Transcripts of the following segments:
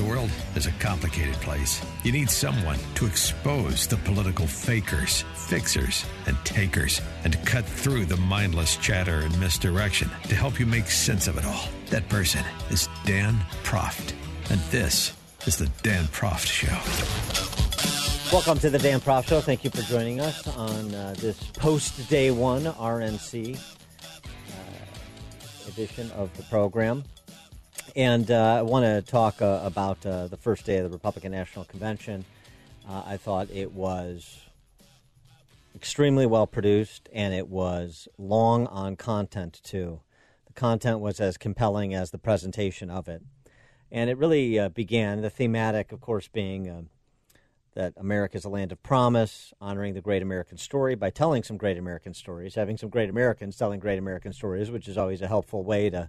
The world is a complicated place. You need someone to expose the political fakers, fixers, and takers, and to cut through the mindless chatter and misdirection to help you make sense of it all. That person is Dan Proft. And this is the Dan Proft Show. Welcome to the Dan Proft Show. Thank you for joining us on uh, this post day one RNC uh, edition of the program. And uh, I want to talk uh, about uh, the first day of the Republican National Convention. Uh, I thought it was extremely well produced and it was long on content, too. The content was as compelling as the presentation of it. And it really uh, began, the thematic, of course, being uh, that America is a land of promise, honoring the great American story by telling some great American stories, having some great Americans telling great American stories, which is always a helpful way to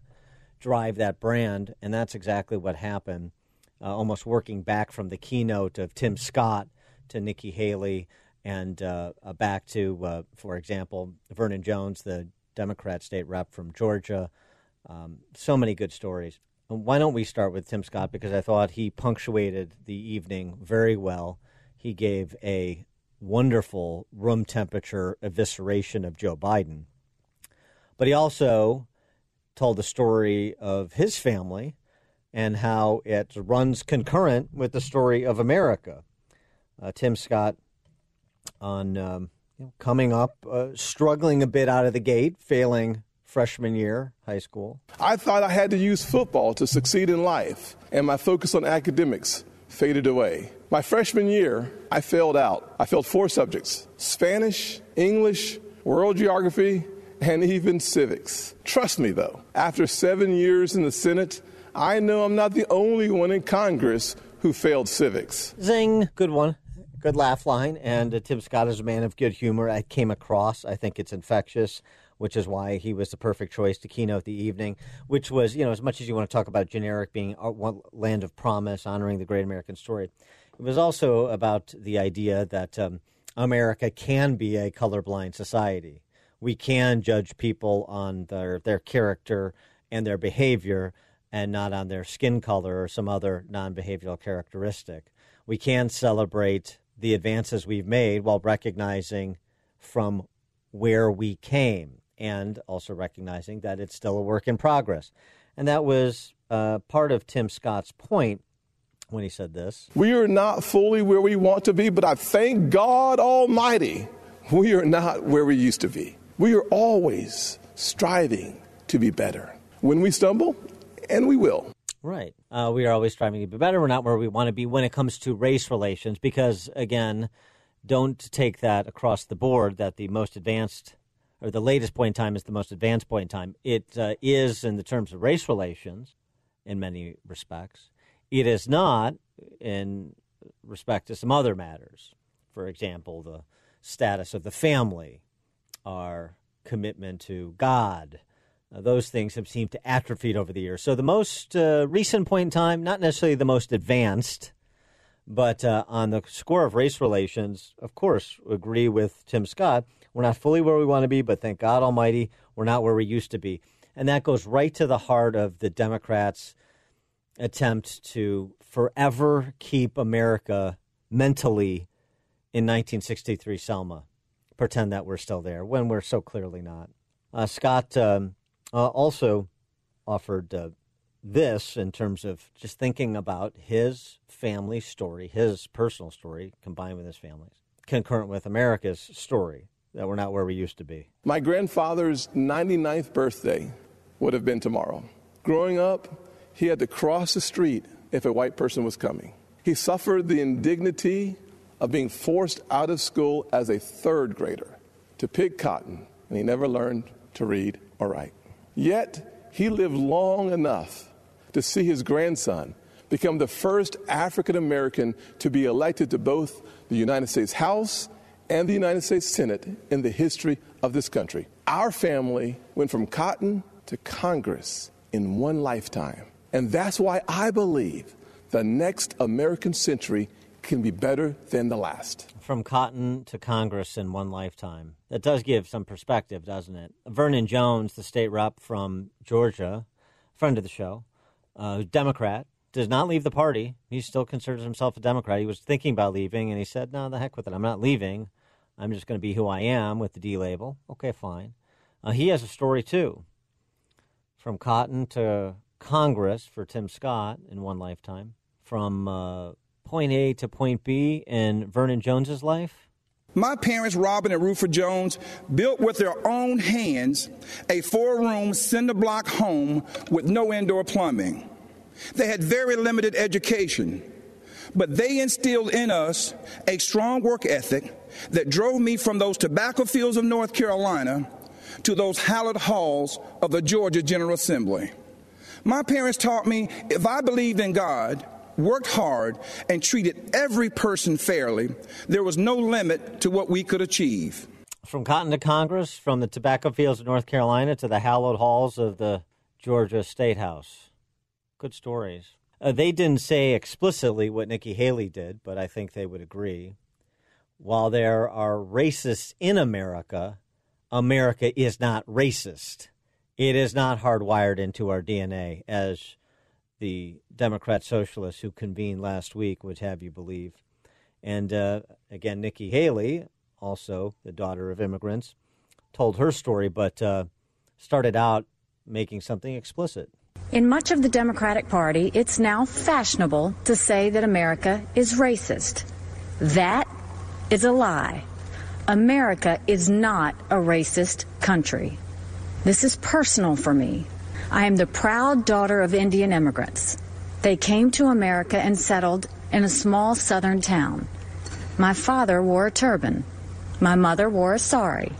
drive that brand, and that's exactly what happened. Uh, almost working back from the keynote of Tim Scott to Nikki Haley, and uh, uh, back to, uh, for example, Vernon Jones, the Democrat state rep from Georgia. Um, so many good stories. Why don't we start with Tim Scott? Because I thought he punctuated the evening very well. He gave a wonderful room temperature evisceration of Joe Biden. But he also told the story of his family and how it runs concurrent with the story of America. Uh, Tim Scott on um, you know, coming up, uh, struggling a bit out of the gate, failing freshman year high school. I thought I had to use football to succeed in life, and my focus on academics faded away. My freshman year, I failed out. I failed four subjects Spanish, English, world geography, and even civics. Trust me, though, after seven years in the Senate, I know I'm not the only one in Congress who failed civics. Zing, good one. Good laugh line. And uh, Tim Scott is a man of good humor. I came across, I think it's infectious, which is why he was the perfect choice to keynote the evening, which was, you know, as much as you want to talk about generic being a land of promise, honoring the great American story, it was also about the idea that um, America can be a colorblind society we can judge people on their their character and their behavior and not on their skin color or some other non-behavioral characteristic. We can celebrate the advances we've made while recognizing from where we came and also recognizing that it's still a work in progress. And that was uh, part of Tim Scott's point when he said this. We are not fully where we want to be, but I thank God Almighty, we are not where we used to be. We are always striving to be better. When we stumble, and we will. Right. Uh, we are always striving to be better. We're not where we want to be when it comes to race relations, because, again, don't take that across the board that the most advanced or the latest point in time is the most advanced point in time. It uh, is in the terms of race relations in many respects. It is not in respect to some other matters. For example, the status of the family our commitment to God. Uh, those things have seemed to atrophy over the years. So the most uh, recent point in time, not necessarily the most advanced, but uh, on the score of race relations, of course, agree with Tim Scott. We're not fully where we want to be, but thank God Almighty, we're not where we used to be. And that goes right to the heart of the Democrats' attempt to forever keep America mentally in 1963 Selma pretend that we're still there when we're so clearly not. Uh, Scott um, uh, also offered uh, this in terms of just thinking about his family story, his personal story, combined with his family's, concurrent with America's story that we're not where we used to be. My grandfather's 99th birthday would have been tomorrow. Growing up, he had to cross the street if a white person was coming. He suffered the indignity of being forced out of school as a third grader to pick cotton, and he never learned to read or write. Yet, he lived long enough to see his grandson become the first African American to be elected to both the United States House and the United States Senate in the history of this country. Our family went from cotton to Congress in one lifetime. And that's why I believe the next American century can be better than the last. From cotton to Congress in one lifetime. That does give some perspective, doesn't it? Vernon Jones, the state rep from Georgia, friend of the show, uh, Democrat, does not leave the party. He still considers himself a Democrat. He was thinking about leaving, and he said, "No, the heck with it. I'm not leaving. I'm just going to be who I am with the D label." Okay, fine. Uh, he has a story too. From cotton to Congress for Tim Scott in one lifetime. From uh, point A to point B in Vernon Jones's life. My parents, Robin and Rufus Jones, built with their own hands a four room cinder block home with no indoor plumbing. They had very limited education, but they instilled in us a strong work ethic that drove me from those tobacco fields of North Carolina to those hallowed halls of the Georgia General Assembly. My parents taught me if I believed in God, worked hard, and treated every person fairly, there was no limit to what we could achieve. From cotton to Congress, from the tobacco fields of North Carolina to the hallowed halls of the Georgia State House. Good stories. Uh, they didn't say explicitly what Nikki Haley did, but I think they would agree. While there are racists in America, America is not racist. It is not hardwired into our DNA, as the Democrat socialists who convened last week would have you believe. And uh, again, Nikki Haley, also the daughter of immigrants, told her story, but uh, started out making something explicit. In much of the Democratic Party, it's now fashionable to say that America is racist. That is a lie. America is not a racist country. This is personal for me. I am the proud daughter of Indian immigrants. They came to America and settled in a small southern town. My father wore a turban. My mother wore a sari.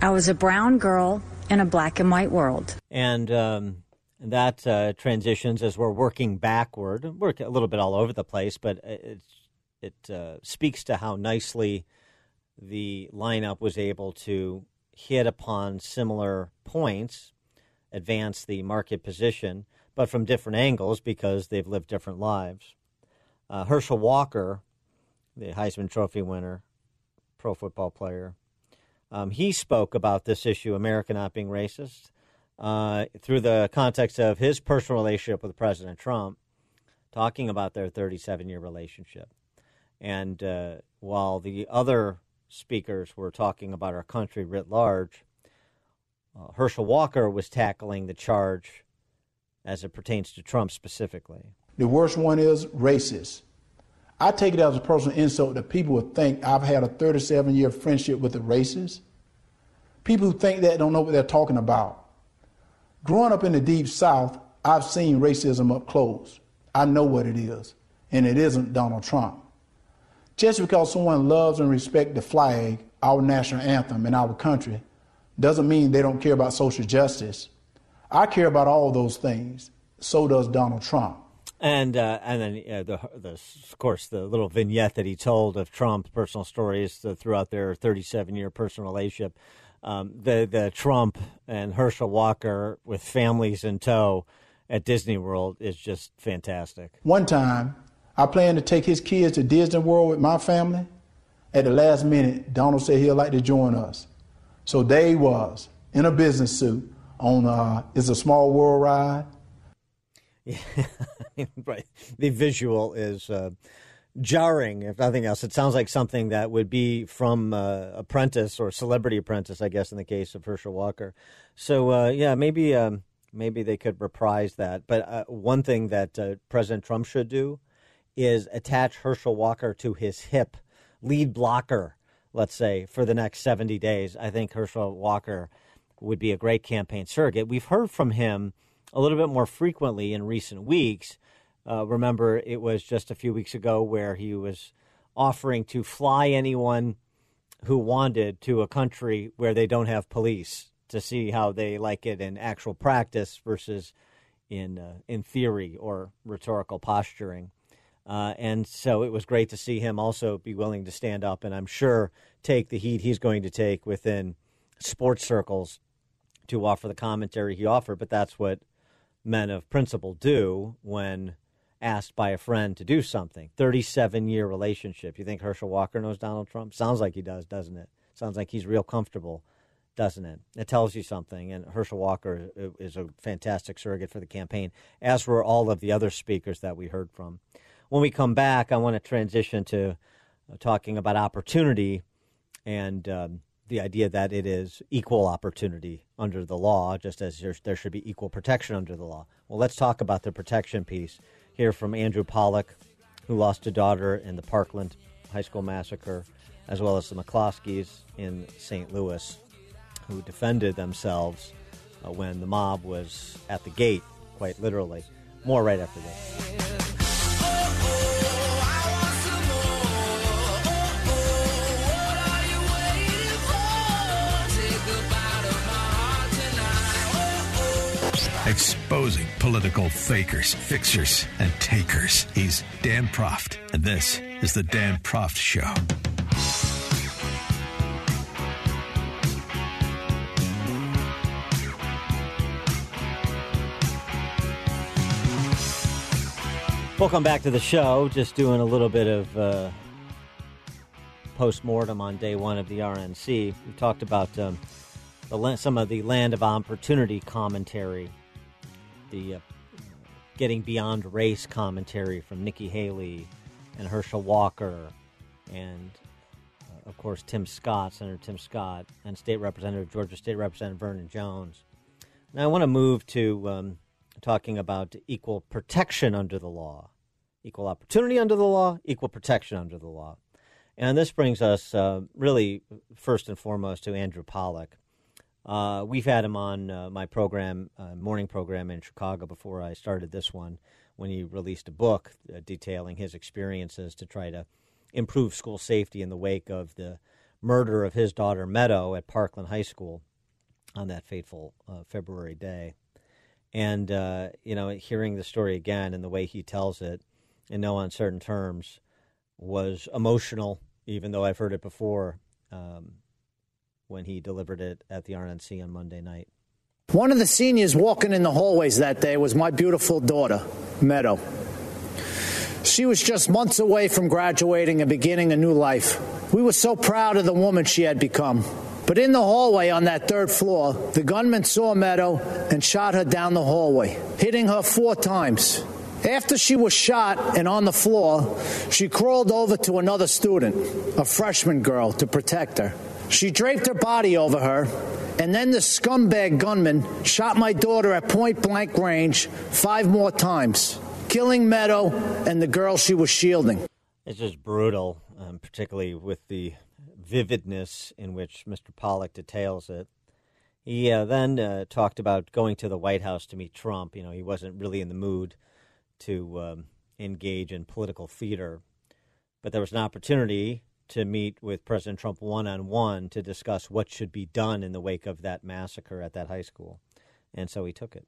I was a brown girl in a black and white world. And um, that uh, transitions as we're working backward. Work a little bit all over the place, but it it uh, speaks to how nicely the lineup was able to hit upon similar points, advance the market position, but from different angles because they've lived different lives. Uh, Herschel Walker, the Heisman Trophy winner, pro football player, um, he spoke about this issue, America not being racist uh, through the context of his personal relationship with President Trump, talking about their 37 year relationship. And uh, while the other speakers were talking about our country writ large, uh, Herschel Walker was tackling the charge as it pertains to Trump specifically. The worst one is racist. I take it as a personal insult that people would think I've had a 37 year friendship with a racist. People who think that don't know what they're talking about. Growing up in the deep south, I've seen racism up close. I know what it is, and it isn't Donald Trump. Just because someone loves and respects the flag, our national anthem, and our country, doesn't mean they don't care about social justice. I care about all those things. So does Donald Trump. And uh, and then uh, the, the of course the little vignette that he told of Trump's personal stories uh, throughout their 37 year personal relationship um, the the Trump and Herschel Walker with families in tow at Disney World is just fantastic. One time, I planned to take his kids to Disney World with my family. At the last minute, Donald said he'd like to join us. So there he was in a business suit on uh, "It's a Small World" ride. Yeah, right. The visual is. Uh, jarring, if nothing else. It sounds like something that would be from uh, Apprentice or Celebrity Apprentice, I guess, in the case of Herschel Walker. So uh, yeah, maybe um, maybe they could reprise that. But uh, one thing that uh, President Trump should do is attach Herschel Walker to his hip, lead blocker, let's say, for the next seventy days. I think Herschel Walker would be a great campaign surrogate. We've heard from him a little bit more frequently in recent weeks uh, remember, it was just a few weeks ago where he was offering to fly anyone who wanted to a country where they don't have police to see how they like it in actual practice versus in uh, in theory or rhetorical posturing. Uh, and so it was great to see him also be willing to stand up and I'm sure take the heat he's going to take within sports circles to offer the commentary he offered. But that's what men of principle do when asked by a friend to do something. 37 year relationship. You think Herschel Walker knows Donald Trump? Sounds like he does, doesn't it? Sounds like he's real comfortable, doesn't it? It tells you something. And Herschel Walker is a fantastic surrogate for the campaign, as were all of the other speakers that we heard from. When we come back, I want to transition to talking about opportunity and um, the idea that it is equal opportunity under the law, just as there, should be equal protection under the law. Well, let's talk about the protection piece. Hear from Andrew Pollack, who lost a daughter in the Parkland High School massacre, as well as the McCloskeys in St. Louis, who defended themselves uh, when the mob was at the gate, quite literally. More right after this. Exposing political fakers, fixers, and takers. He's Dan Proft, and this is The Dan Proft Show. Welcome back to the show. Just doing a little bit of uh, post mortem on day one of the RNC. We talked about um, the, some of the land of opportunity commentary the uh, getting beyond race commentary from Nikki Haley and Herschel Walker and uh, of course Tim Scott, Senator Tim Scott, and State Representative Georgia State Representative Vernon Jones. Now I want to move to um, talking about equal protection under the law, equal opportunity under the law, equal protection under the law. And this brings us uh, really first and foremost to Andrew Pollack. Uh, we've had him on uh, my program, uh, morning program in Chicago before I started this one, when he released a book uh, detailing his experiences to try to improve school safety in the wake of the murder of his daughter Meadow at Parkland High School on that fateful uh, February day. And, uh, you know, hearing the story again and the way he tells it in no uncertain terms was emotional, even though I've heard it before. Um, when he delivered it at the RNC on Monday night. One of the seniors walking in the hallways that day was my beautiful daughter, Meadow. She was just months away from graduating and beginning a new life. We were so proud of the woman she had become. But in the hallway on that third floor, the gunman saw Meadow and shot her down the hallway, hitting her four times. After she was shot and on the floor, she crawled over to another student, a freshman girl, to protect her. She draped her body over her, and then the scumbag gunman shot my daughter at point blank range five more times, killing Meadow and the girl she was shielding. It's just brutal, um, particularly with the vividness in which Mr. Pollack details it. He uh, then uh, talked about going to the White House to meet Trump. You know, he wasn't really in the mood to um, engage in political theater, but there was an opportunity to meet with President Trump one on one to discuss what should be done in the wake of that massacre at that high school. And so he took it.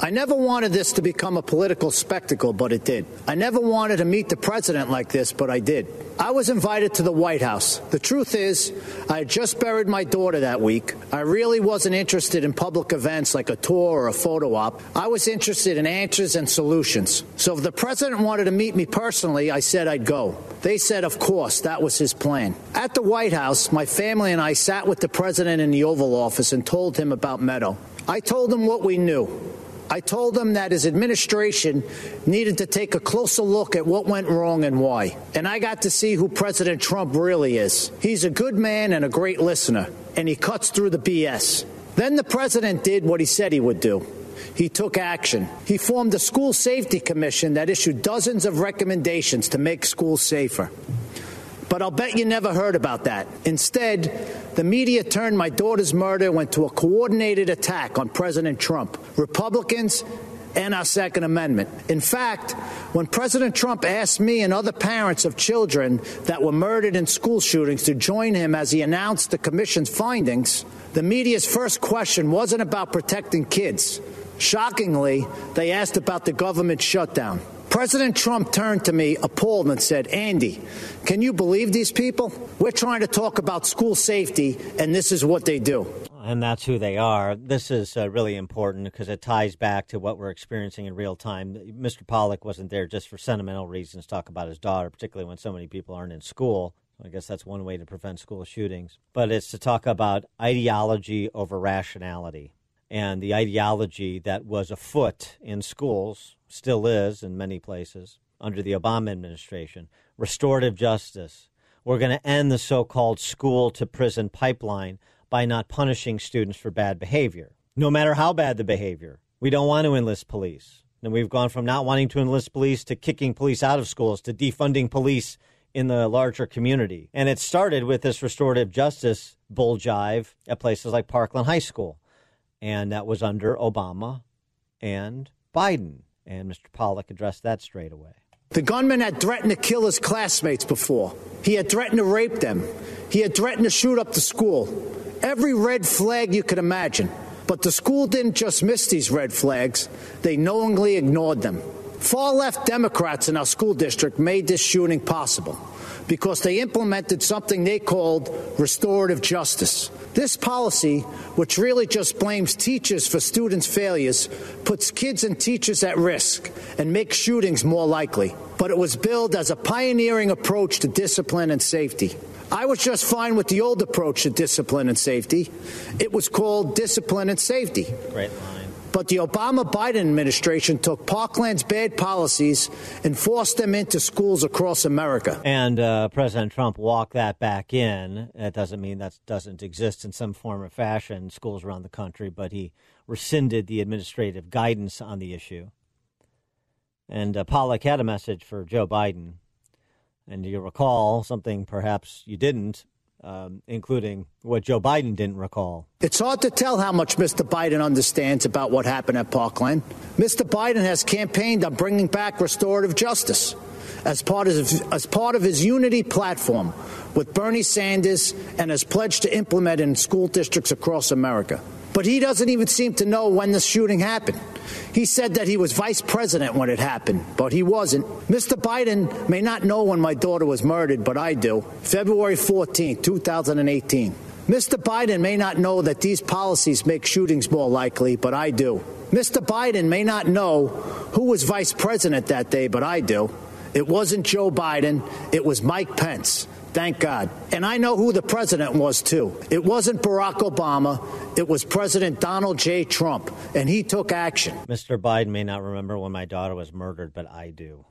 I never wanted this to become a political spectacle, but it did. I never wanted to meet the president like this, but I did. I was invited to the White House. The truth is, I had just buried my daughter that week. I really wasn't interested in public events like a tour or a photo op. I was interested in answers and solutions. So if the president wanted to meet me personally, I said I'd go. They said, of course, that was his plan. At the White House, my family and I sat with the president in the Oval Office and told him about Meadow. I told him what we knew. I told him that his administration needed to take a closer look at what went wrong and why. And I got to see who President Trump really is. He's a good man and a great listener, and he cuts through the BS. Then the president did what he said he would do. He took action. He formed a school safety commission that issued dozens of recommendations to make schools safer. But I'll bet you never heard about that. Instead, the media turned my daughter's murder into a coordinated attack on President Trump, Republicans, and our Second Amendment. In fact, when President Trump asked me and other parents of children that were murdered in school shootings to join him as he announced the commission's findings, the media's first question wasn't about protecting kids, Shockingly, they asked about the government shutdown. President Trump turned to me appalled and said, Andy, can you believe these people? We're trying to talk about school safety, and this is what they do. And that's who they are. This is uh, really important because it ties back to what we're experiencing in real time. Mr. Pollack wasn't there just for sentimental reasons, talk about his daughter, particularly when so many people aren't in school. I guess that's one way to prevent school shootings. But it's to talk about ideology over rationality. And the ideology that was afoot in schools still is in many places under the Obama administration. Restorative justice. We're going to end the so called school to prison pipeline by not punishing students for bad behavior, no matter how bad the behavior. We don't want to enlist police. And we've gone from not wanting to enlist police to kicking police out of schools to defunding police in the larger community. And it started with this restorative justice bull jive at places like Parkland High School. And that was under Obama and Biden. And Mr. Pollack addressed that straight away. The gunman had threatened to kill his classmates before. He had threatened to rape them. He had threatened to shoot up the school. Every red flag you could imagine. But the school didn't just miss these red flags, they knowingly ignored them. Far left Democrats in our school district made this shooting possible because they implemented something they called restorative justice. This policy, which really just blames teachers for students' failures, puts kids and teachers at risk and makes shootings more likely. But it was billed as a pioneering approach to discipline and safety. I was just fine with the old approach to discipline and safety. It was called discipline and safety. Great line. But the Obama Biden administration took Parkland's bad policies and forced them into schools across America. And uh, President Trump walked that back in. That doesn't mean that doesn't exist in some form or fashion schools around the country, but he rescinded the administrative guidance on the issue. And uh, Pollack had a message for Joe Biden. And you recall something perhaps you didn't um, including what Joe Biden didn't recall. It's hard to tell how much Mr. Biden understands about what happened at Parkland. Mr. Biden has campaigned on bringing back restorative justice as part of as part of his unity platform with Bernie Sanders and has pledged to implement in school districts across America. But he doesn't even seem to know when the shooting happened. He said that he was vice president when it happened, but he wasn't. Mr. Biden may not know when my daughter was murdered, but I do. February 14, 2018. Mr. Biden may not know that these policies make shootings more likely, but I do. Mr. Biden may not know who was vice president that day, but I do. It wasn't Joe Biden, it was Mike Pence. Thank God. And I know who the president was, too. It wasn't Barack Obama, it was President Donald J. Trump, and he took action. Mr. Biden may not remember when my daughter was murdered, but I do.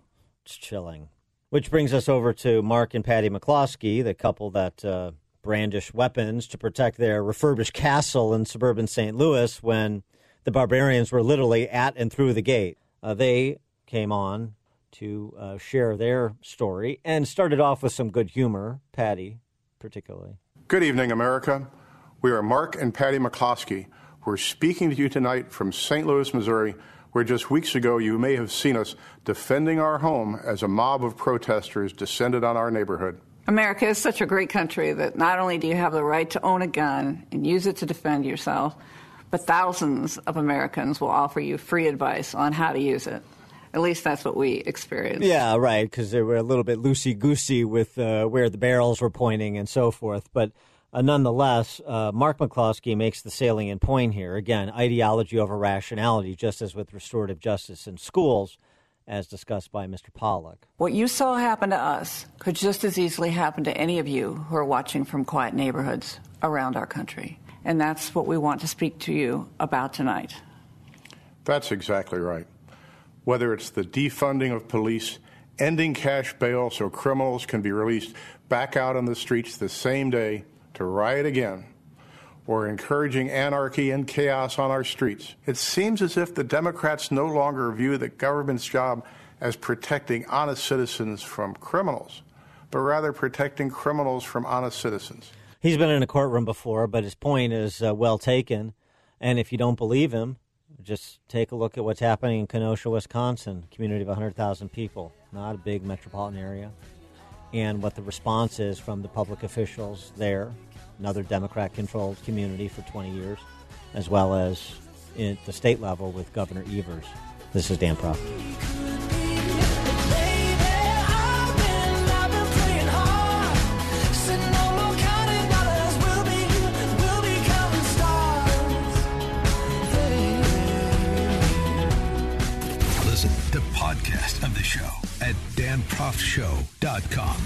It's chilling. Which brings us over to Mark and Patty McCloskey, the couple that uh, weapons to protect their refurbished castle in suburban St. Louis when the barbarians were literally at and through the gate. Uh, they came on to uh, share their story and started off with some good humor, Patty particularly. Good evening, America. We are Mark and Patty McCloskey. We're speaking to you tonight from St. Louis, Missouri, where just weeks ago you may have seen us defending our home as a mob of protesters descended on our neighborhood. America is such a great country that not only do you have the right to own a gun and use it to defend yourself, but thousands of Americans will offer you free advice on how to use it. At least that's what we experienced. Yeah, right, because they were a little bit loosey goosey with uh, where the barrels were pointing and so forth. But uh, nonetheless, uh, Mark McCloskey makes the salient point here. Again, ideology over rationality, just as with restorative justice in schools, as discussed by Mr. Pollack. What you saw happen to us could just as easily happen to any of you who are watching from quiet neighborhoods around our country. And that's what we want to speak to you about tonight. That's exactly right whether it's the defunding of police, ending cash bail so criminals can be released back out on the streets the same day to riot again, or encouraging anarchy and chaos on our streets. It seems as if the Democrats no longer view the government's job as protecting honest citizens from criminals, but rather protecting criminals from honest citizens. He's been in a courtroom before, but his point is uh, well taken. And if you don't believe him, just take a look at what's happening in Kenosha, Wisconsin, community of 100,000 people, not a big metropolitan area, and what the response is from the public officials there, another Democrat controlled community for 20 years, as well as at the state level with Governor Evers. This is Dan Proft. Podcast of the show at danproftshow.com.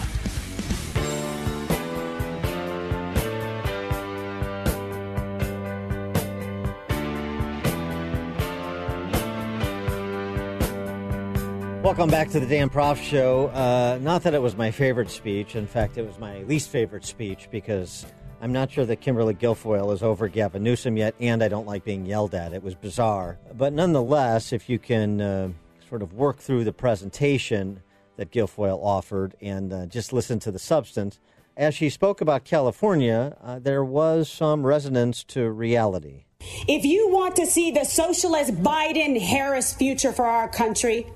Welcome back to the Dan Proft Show. Uh, not that it was my favorite speech. In fact, it was my least favorite speech because I'm not sure that Kimberly Guilfoyle is over Gavin Newsom yet, and I don't like being yelled at. It was bizarre. But nonetheless, if you can uh, sort of work through the presentation that Guilfoyle offered and uh, just listen to the substance, as she spoke about California, uh, there was some resonance to reality. If you want to see the socialist Biden Harris future for our country,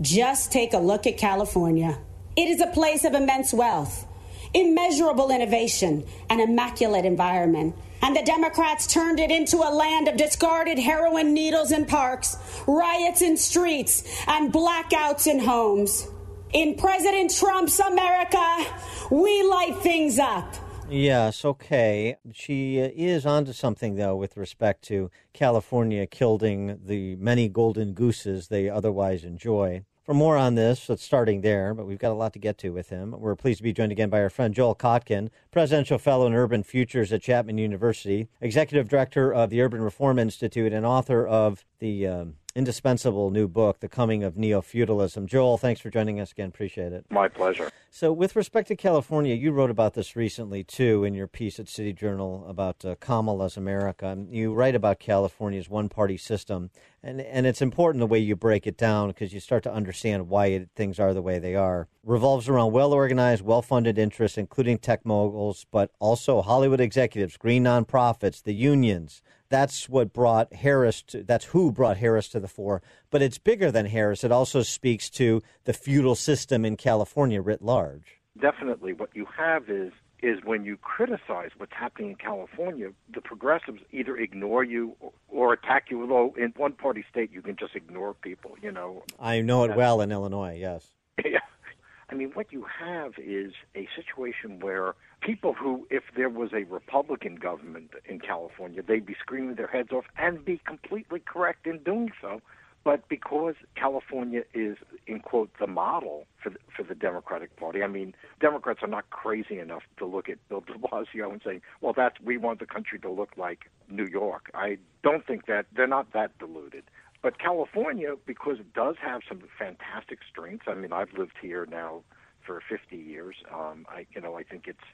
just take a look at California. It is a place of immense wealth, immeasurable innovation, and immaculate environment. And the Democrats turned it into a land of discarded heroin needles in parks, riots in streets, and blackouts in homes. In President Trump's America, we light things up. Yes, okay. She is onto something, though, with respect to California killing the many golden gooses they otherwise enjoy. For more on this, it's starting there, but we've got a lot to get to with him. We're pleased to be joined again by our friend Joel Kotkin, Presidential Fellow in Urban Futures at Chapman University, Executive Director of the Urban Reform Institute, and author of the um, indispensable new book, The Coming of Neo Feudalism. Joel, thanks for joining us again. Appreciate it. My pleasure. So, with respect to California, you wrote about this recently too in your piece at City Journal about uh, Kamala's America. You write about California's one-party system, and and it's important the way you break it down because you start to understand why it, things are the way they are. Revolves around well-organized, well-funded interests, including tech moguls, but also Hollywood executives, green nonprofits, the unions. That's what brought Harris. To, that's who brought Harris to the fore. But it's bigger than Harris. It also speaks to the feudal system in California writ large. Definitely, what you have is is when you criticize what's happening in California, the progressives either ignore you or, or attack you. Although in one party state, you can just ignore people. You know. I know it well in Illinois. Yes. Yeah. I mean, what you have is a situation where people who, if there was a Republican government in California, they'd be screaming their heads off and be completely correct in doing so. But because California is, in quote, the model for the, for the Democratic Party, I mean, Democrats are not crazy enough to look at Bill De Blasio and say, "Well, that's we want the country to look like New York." I don't think that they're not that deluded. But California, because it does have some fantastic strengths. I mean, I've lived here now for 50 years. Um, I, you know, I think it's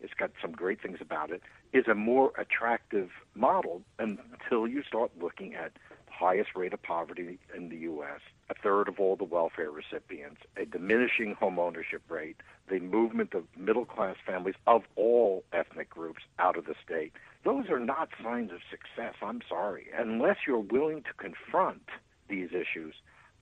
it's got some great things about it. Is a more attractive model until you start looking at highest rate of poverty in the U.S., a third of all the welfare recipients, a diminishing home ownership rate, the movement of middle class families of all ethnic groups out of the state. Those are not signs of success. I'm sorry. Unless you're willing to confront these issues,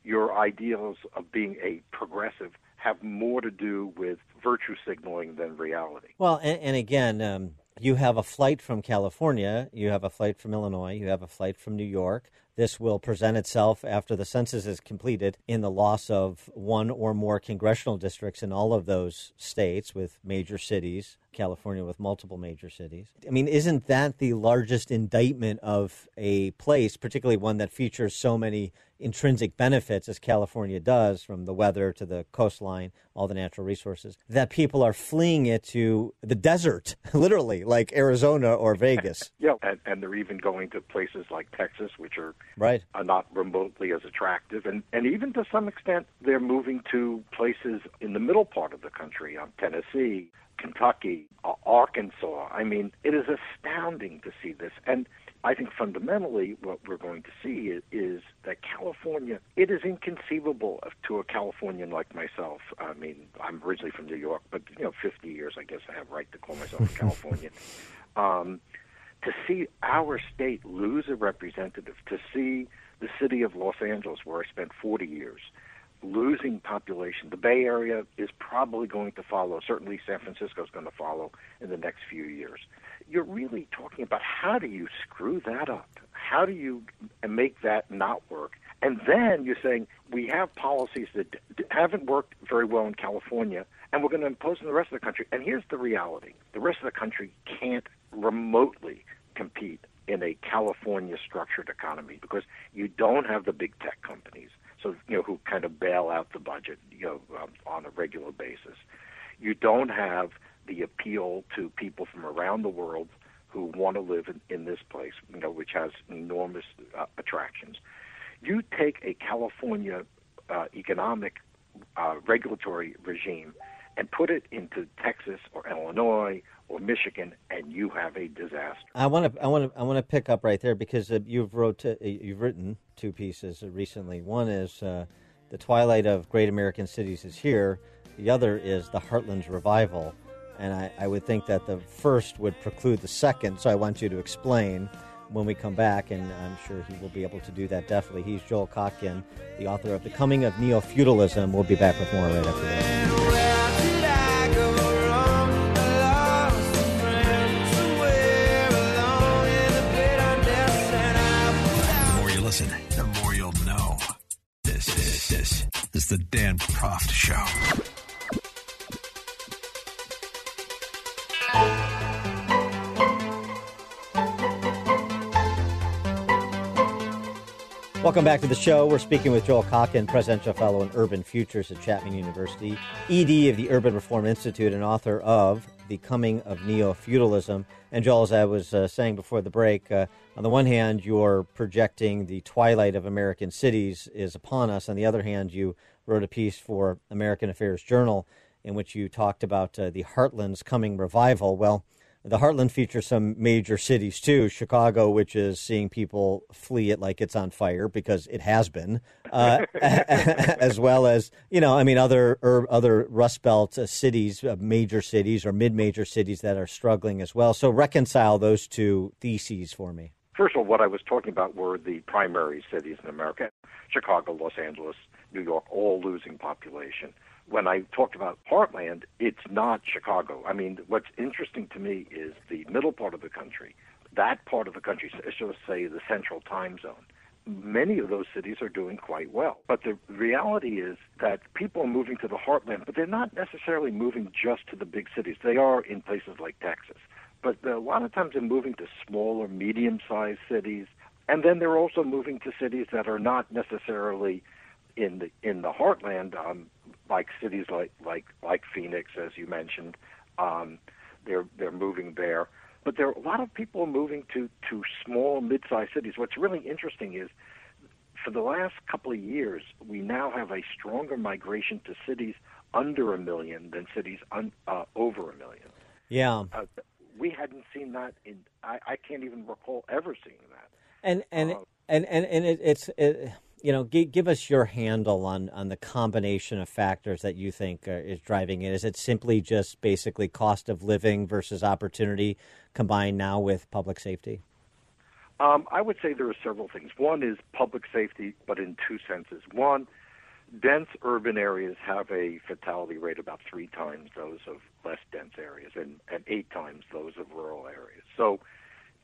your ideals of being a progressive have more to do with virtue signaling than reality. Well, and, and again, um, you have a flight from California, you have a flight from Illinois, you have a flight from New York. This will present itself after the census is completed in the loss of one or more congressional districts in all of those states with major cities, California with multiple major cities. I mean, isn't that the largest indictment of a place, particularly one that features so many intrinsic benefits as California does, from the weather to the coastline, all the natural resources, that people are fleeing it to the desert, literally, like Arizona or Vegas. yeah, and, and they're even going to places like Texas, which are right are not remotely as attractive, and and even to some extent they're moving to places in the middle part of the country, um, Tennessee, Kentucky, uh, Arkansas. I mean, it is astounding to see this, and I think fundamentally what we're going to see is, is, that California, it is inconceivable to a Californian like myself. I mean, I'm originally from New York, but, you know, 50 years, I guess I have right to call myself a Californian. Um, to see our state lose a representative, to see the city of Los Angeles, where I spent 40 years, losing population. The Bay Area is probably going to follow. Certainly, San Francisco is going to follow in the next few years. You're really talking about how do you screw that up? how do you make that not work? And then you're saying we have policies that haven't worked very well in California, and we're going to impose them in the rest of the country. And here's the reality: the rest of the country can't remotely compete in a California structured economy because you don't have the big tech companies, so you know who kind of bail out the budget, you know, um, on a regular basis. You don't have the appeal to people from around the world who want to live in, in this place, you know, which has enormous uh, attractions. You take a California uh, economic uh, regulatory regime and put it into Texas or Illinois or Michigan, and you have a disaster. I want to I want to I want to pick up right there because uh, you've wrote uh, you've written two pieces recently. One is uh, the twilight of great American cities is here. The other is the Heartlands revival, and I, I would think that the first would preclude the second. So I want you to explain when we come back, and I'm sure he will be able to do that definitely. He's Joel Kotkin, the author of The Coming of Neo Feudalism. We'll be back with more right after this. The Dan Proft Show. Welcome back to the show. We're speaking with Joel Kotkin, Presidential Fellow in Urban Futures at Chapman University, ED of the Urban Reform Institute, and author of The Coming of Neo Feudalism. And Joel, as I was uh, saying before the break, uh, on the one hand, you're projecting the twilight of American cities is upon us. On the other hand, you wrote a piece for American Affairs Journal in which you talked about uh, the Heartland's coming revival. Well, the Heartland features some major cities too. Chicago, which is seeing people flee it like it's on fire because it has been, uh, as well as you know, I mean, other other Rust Belt uh, cities, uh, major cities or mid-major cities that are struggling as well. So reconcile those two theses for me. First of all, what I was talking about were the primary cities in America Chicago, Los Angeles, New York, all losing population. When I talked about Heartland, it's not Chicago. I mean, what's interesting to me is the middle part of the country. That part of the country, shall say the central time zone, many of those cities are doing quite well. But the reality is that people are moving to the heartland, but they're not necessarily moving just to the big cities. They are in places like Texas. But a lot of times they're moving to smaller, medium sized cities. And then they're also moving to cities that are not necessarily in the in the heartland, um, like cities like like like Phoenix, as you mentioned. Um, they're they're moving there, but there are a lot of people moving to to small, mid-sized cities. What's really interesting is, for the last couple of years, we now have a stronger migration to cities under a million than cities un, uh, over a million. Yeah. Uh, we hadn't seen that in. I, I can't even recall ever seeing that. And and Uh, and and, and it, it's it, you know give, give us your handle on on the combination of factors that you think uh, is driving it. Is it simply just basically cost of living versus opportunity combined now with public safety? Um, I would say there are several things. One is public safety, but in two senses. One, dense urban areas have a fatality rate about three times those of less dense areas and, and eight times those of rural areas. So,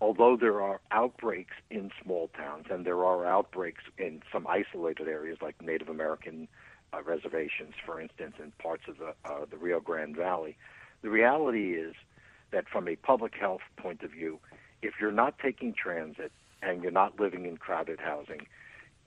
although there are outbreaks in small towns and there are outbreaks in some isolated areas like Native American uh, reservations, for instance, in parts of the, uh, the Rio Grande Valley, the reality is that from a public health point of view, if you're not taking transit and you're not living in crowded housing,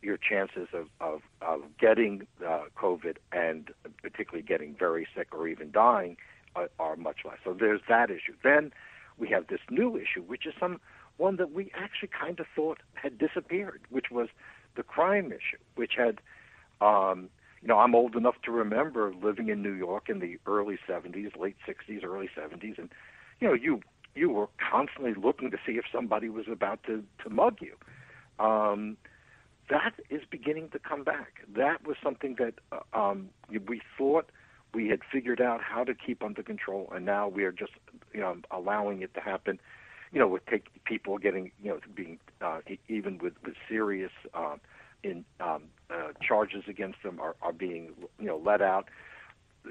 your chances of, of, of getting uh, COVID and particularly getting very sick or even dying are, are much less. So there's that issue. Then we have this new issue, which is some one that we actually kind of thought had disappeared, which was the crime issue, which had, um, you know, I'm old enough to remember living in New York in the early 70s, late 60s, early 70s, and you know, you you were constantly looking to see if somebody was about to to mug you. Um, that is beginning to come back. That was something that uh, um, we thought we had figured out how to keep under control, and now we are just you know allowing it to happen. You know, with take people getting you know being uh, even with with serious uh, in um, uh, charges against them are, are being you know let out.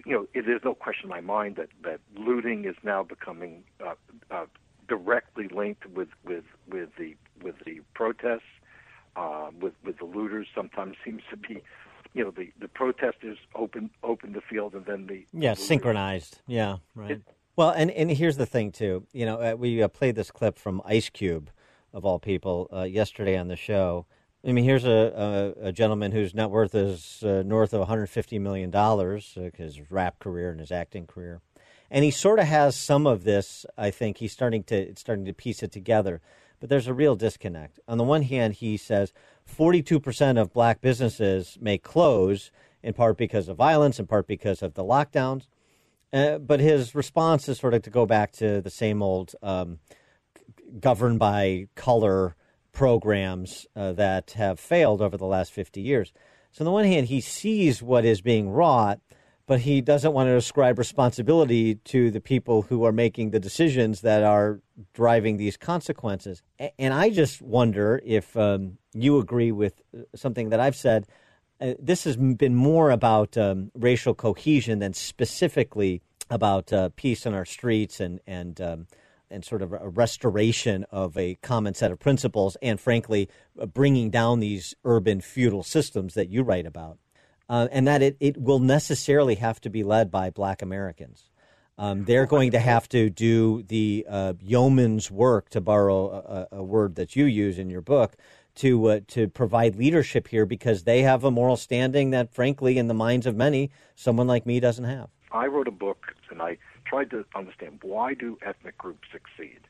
You know, it, there's no question in my mind that that looting is now becoming uh, uh, directly linked with with with the with the protests, uh, with with the looters. Sometimes seems to be, you know, the the protesters open open the field and then the yeah the synchronized. Yeah, right. well, and and here's the thing too. You know, uh, we uh, played this clip from Ice Cube, of all people, uh, yesterday on the show. I mean, here's a, a, a gentleman whose net worth is uh, north of 150 million dollars, uh, his rap career and his acting career, and he sort of has some of this. I think he's starting to starting to piece it together, but there's a real disconnect. On the one hand, he says 42 percent of black businesses may close in part because of violence, in part because of the lockdowns. Uh, but his response is sort of to go back to the same old um, governed by color programs uh, that have failed over the last 50 years. So, on the one hand, he sees what is being wrought, but he doesn't want to ascribe responsibility to the people who are making the decisions that are driving these consequences. And I just wonder if um, you agree with uh, something that I've said. Uh, this has been more about um, racial cohesion than specifically about uh, peace in our streets and and um, and sort of a restoration of a common set of principles, and frankly, uh, bringing down these urban feudal systems that you write about, uh, and that it, it will necessarily have to be led by Black Americans. Um, they're going to have to do the uh, yeoman's work, to borrow a, a, word that you use in your book, to uh, to provide leadership here because they have a moral standing that, frankly, in the minds of many, someone like me doesn't have. I wrote a book and I tried to understand why do ethnic groups succeed.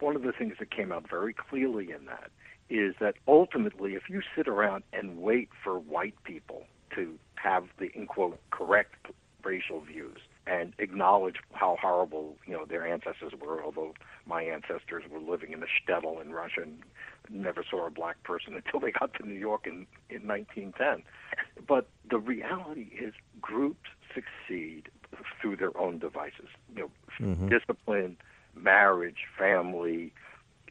One of the things that came out very clearly in that is that ultimately, if you sit around and wait for white people to have the in quote correct racial views and acknowledge how horrible you know their ancestors were, although my ancestors were living in a shtetl in Russia and never saw a black person until they got to New York in in 1910. But the reality is, groups succeed through their own devices. You know, Mm-hmm. discipline, marriage, family,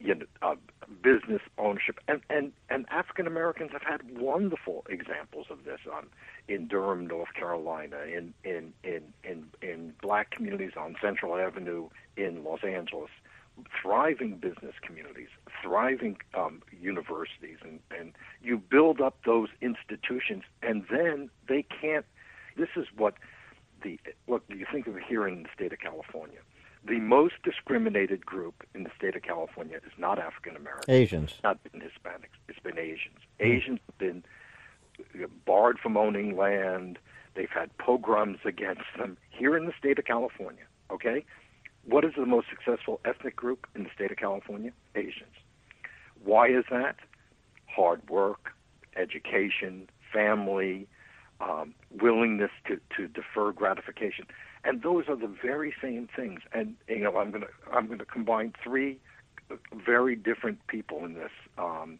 you know, uh, business ownership, and and and African Americans have had wonderful examples of this on in Durham, North Carolina, in in in in in black communities on Central Avenue in Los Angeles, thriving business communities, thriving um, universities, and and you build up those institutions, and then they can't. This is what the look. You think of here in the state of California. The most discriminated group in the state of California is not African Americans. Asians. It's not been Hispanics. It's been Asians. Asians have been barred from owning land. They've had pogroms against them here in the state of California. Okay, what is the most successful ethnic group in the state of California? Asians. Why is that? Hard work, education, family, um, willingness to, to defer gratification, and those are the very same things. And you know, I'm gonna I'm gonna combine three very different people in this um,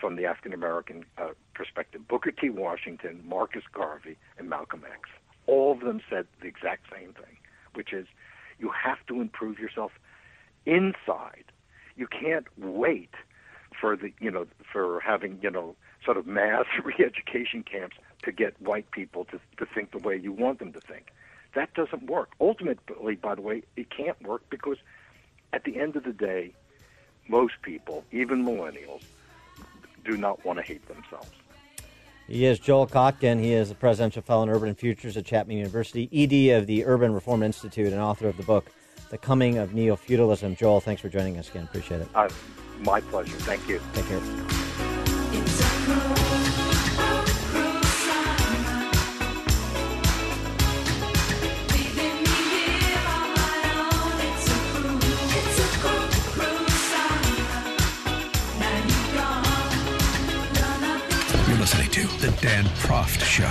from the African American uh, perspective: Booker T. Washington, Marcus Garvey, and Malcolm X. All of them said the exact same thing, which is you have to improve yourself inside. You can't wait for the you know for having you know sort of mass re-education camps to get white people to to think the way you want them to think. That doesn't work. Ultimately, by the way, it can't work because at the end of the day, most people, even millennials, do not want to hate themselves. He is Joel Kotkin. He is a presidential fellow in urban futures at Chapman University, ED of the Urban Reform Institute, and author of the book, The Coming of Neo Feudalism. Joel, thanks for joining us again. Appreciate it. Uh, my pleasure. Thank you. Take care. Dan Proft Show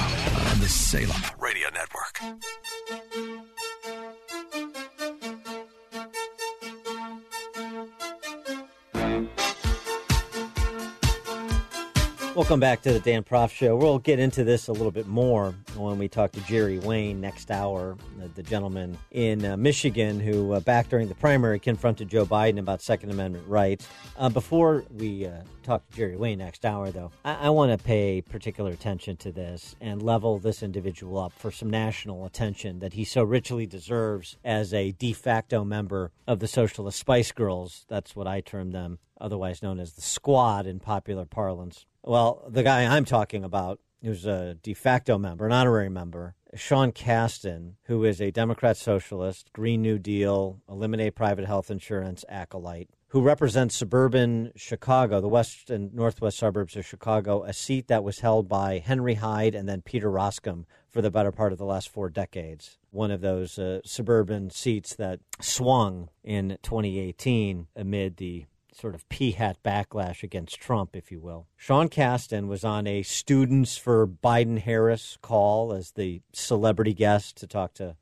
on the Salem Radio Network. Welcome back to the Dan Proft Show. We'll get into this a little bit more when we talk to Jerry Wayne next hour, the, the gentleman in uh, Michigan who, uh, back during the primary, confronted Joe Biden about Second Amendment rights. Uh, before we uh, talk to Jerry Wayne next hour, though, I, I want to pay particular attention to this and level this individual up for some national attention that he so richly deserves as a de facto member of the Socialist Spice Girls. That's what I term them. otherwise known as the Squad in popular parlance. Well, the guy I'm talking about, who's a de facto member, an honorary member, Sean Casten, who is a Democrat socialist, Green New Deal, eliminate private health insurance acolyte, who represents suburban Chicago, the west and northwest suburbs of Chicago, a seat that was held by Henry Hyde and then Peter Roskam for the better part of the last four decades. One of those uh, suburban seats that swung in 2018 amid the sort of pea hat backlash against Trump, if you will. Sean Casten was on a Students for Biden Harris call as the celebrity guest to talk to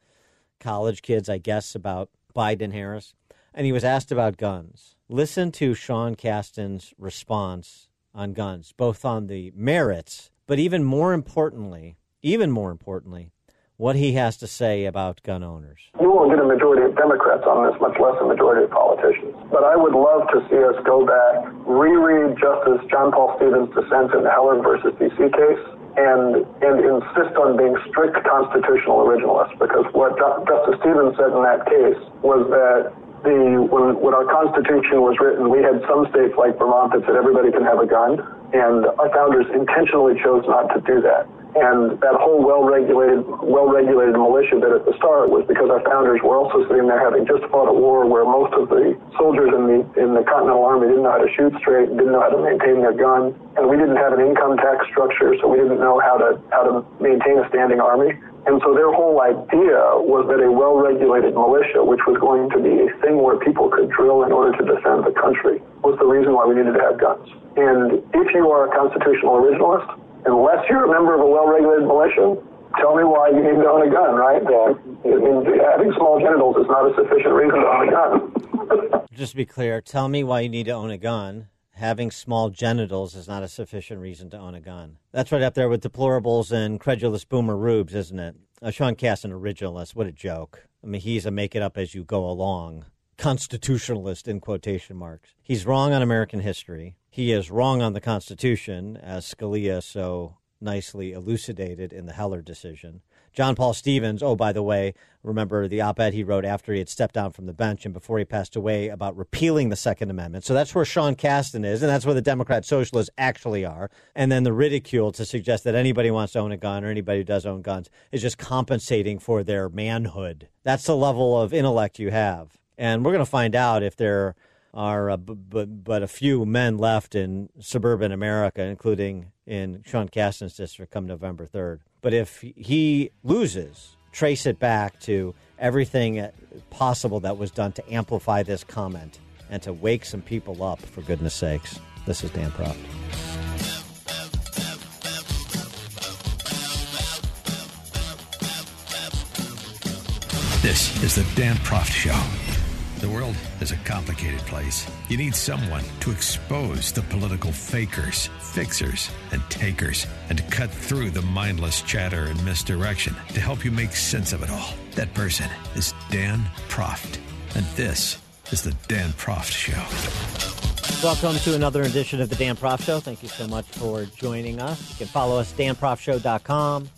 college kids, I guess, about Biden Harris. And he was asked about guns. Listen to Sean Casten's response on guns, both on the merits, but even more importantly, even more importantly, what he has to say about gun owners. You won't get a majority of Democrats on this, much less a majority of politicians. But I would love to see us go back, reread Justice John Paul Stevens' dissent in the Heller versus DC case, and and insist on being strict constitutional originalists. Because what Justice Stevens said in that case was that the when when our Constitution was written, we had some states like Vermont that said everybody can have a gun, and our founders intentionally chose not to do that. And that whole well-regulated, well-regulated militia bit at the start was because our founders were also sitting there having just fought a war where most of the soldiers in the in the Continental Army didn't know how to shoot straight, didn't know how to maintain their gun, and we didn't have an income tax structure, so we didn't know how to how to maintain a standing army. And so their whole idea was that a well-regulated militia, which was going to be a thing where people could drill in order to defend the country, was the reason why we needed to have guns. And if you are a constitutional originalist, unless you're a member of a well-regulated militia, tell me why you need to own a gun, right? Yeah. I mean, having small genitals is not a sufficient reason to own a gun. Just to be clear, tell me why you need to own a gun. Having small genitals is not a sufficient reason to own a gun. That's right up there with deplorables and credulous boomer rubes, isn't it? Uh, Sean Casten, originalist. What a joke. I mean, he's a make it up as you go along constitutionalist in quotation marks. He's wrong on American history. He is wrong on the Constitution, as Scalia so nicely elucidated in the Heller decision. John Paul Stevens, oh, by the way, remember the op ed he wrote after he had stepped down from the bench and before he passed away about repealing the Second Amendment. So that's where Sean Casten is, and that's where the Democrat socialists actually are. And then the ridicule to suggest that anybody wants to own a gun or anybody who does own guns is just compensating for their manhood. That's the level of intellect you have. And we're going to find out if there are uh, b- b- but a few men left in suburban America, including in Sean Casten's district, come November 3rd. But if he loses, trace it back to everything possible that was done to amplify this comment and to wake some people up, for goodness sakes. This is Dan Proft. This is the Dan Proft Show. The world is a complicated place. You need someone to expose the political fakers, fixers, and takers, and to cut through the mindless chatter and misdirection to help you make sense of it all. That person is Dan Proft. And this is the Dan Proft Show. Welcome to another edition of the Dan Proft Show. Thank you so much for joining us. You can follow us, danproftshow.com.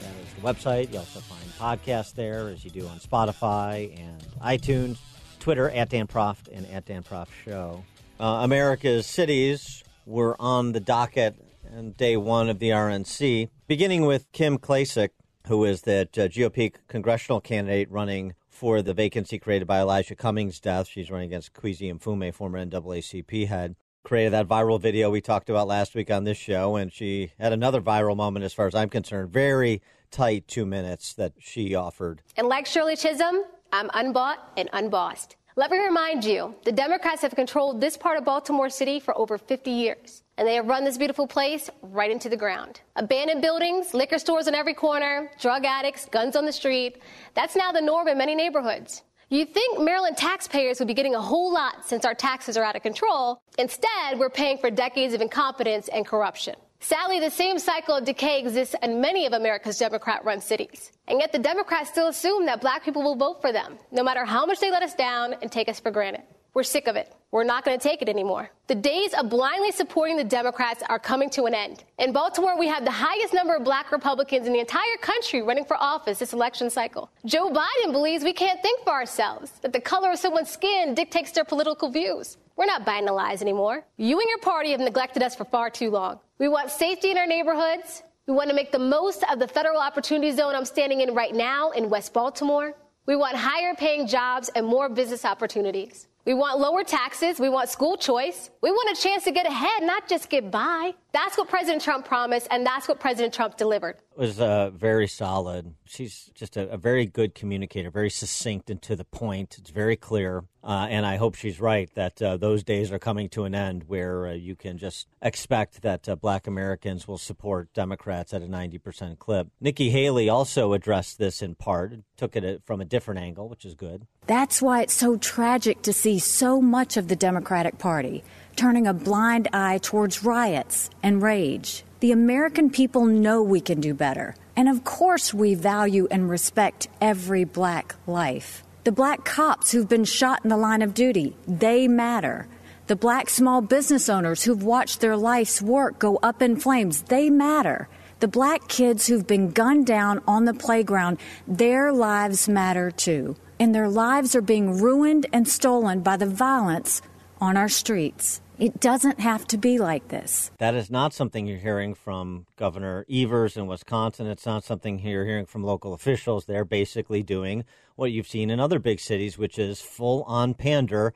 That is the website. You also find podcasts there, as you do on Spotify and iTunes. Twitter at Dan Proft and at Dan Proft Show. Uh, America's cities were on the docket on day one of the RNC, beginning with Kim Klacik, who is that uh, GOP congressional candidate running for the vacancy created by Elijah Cummings' death. She's running against Kweisi Mfume, former NAACP head. Created that viral video we talked about last week on this show, and she had another viral moment, as far as I'm concerned. Very tight two minutes that she offered. And like Shirley Chisholm, I'm unbought and unbossed. Let me remind you, the Democrats have controlled this part of Baltimore City for over 50 years, and they have run this beautiful place right into the ground. Abandoned buildings, liquor stores on every corner, drug addicts, guns on the street. That's now the norm in many neighborhoods. You'd think Maryland taxpayers would be getting a whole lot since our taxes are out of control. Instead, we're paying for decades of incompetence and corruption. Sadly, the same cycle of decay exists in many of America's Democrat run cities. And yet the Democrats still assume that black people will vote for them, no matter how much they let us down and take us for granted. We're sick of it. We're not going to take it anymore. The days of blindly supporting the Democrats are coming to an end. In Baltimore, we have the highest number of black Republicans in the entire country running for office this election cycle. Joe Biden believes we can't think for ourselves, that the color of someone's skin dictates their political views. We're not buying the lies anymore. You and your party have neglected us for far too long. We want safety in our neighborhoods. We want to make the most of the federal opportunity zone I'm standing in right now in West Baltimore. We want higher paying jobs and more business opportunities. We want lower taxes. We want school choice. We want a chance to get ahead, not just get by. That's what President Trump promised, and that's what President Trump delivered. It was uh, very solid. She's just a, a, very good communicator, very succinct and to the point. It's very clear. Uh, and I hope she's right that uh, those days are coming to an end where uh, you can just expect that uh, black Americans will support Democrats at a 90% clip. Nikki Haley also addressed this in part, took it uh, from a different angle, which is good. That's why it's so tragic to see so much of the Democratic Party turning a blind eye towards riots and rage. The American people know we can do better. And of course, we value and respect every black life. The black cops who've been shot in the line of duty, they matter. The black small business owners who've watched their life's work go up in flames, they matter. The black kids who've been gunned down on the playground, their lives matter too. And their lives are being ruined and stolen by the violence on our streets. It doesn't have to be like this. That is not something you're hearing from Governor Evers in Wisconsin. It's not something you're hearing from local officials. They're basically doing what you've seen in other big cities, which is full on pander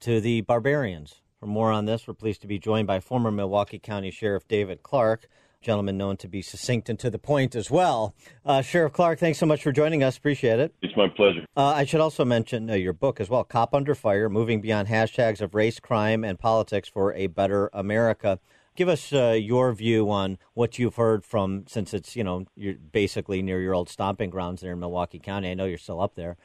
to the barbarians. For more on this, we're pleased to be joined by former Milwaukee County Sheriff David Clarke gentleman known to be succinct and to the point as well. Uh, Sheriff Clarke, thanks so much for joining us. Appreciate it. It's my pleasure. Uh, I should also mention uh, your book as well, Cop Under Fire Moving Beyond Hashtags of Race, Crime, and Politics for a Better America. Give us uh, your view on what you've heard from, since it's, you know, you're basically near your old stomping grounds there in Milwaukee County. I know you're still up there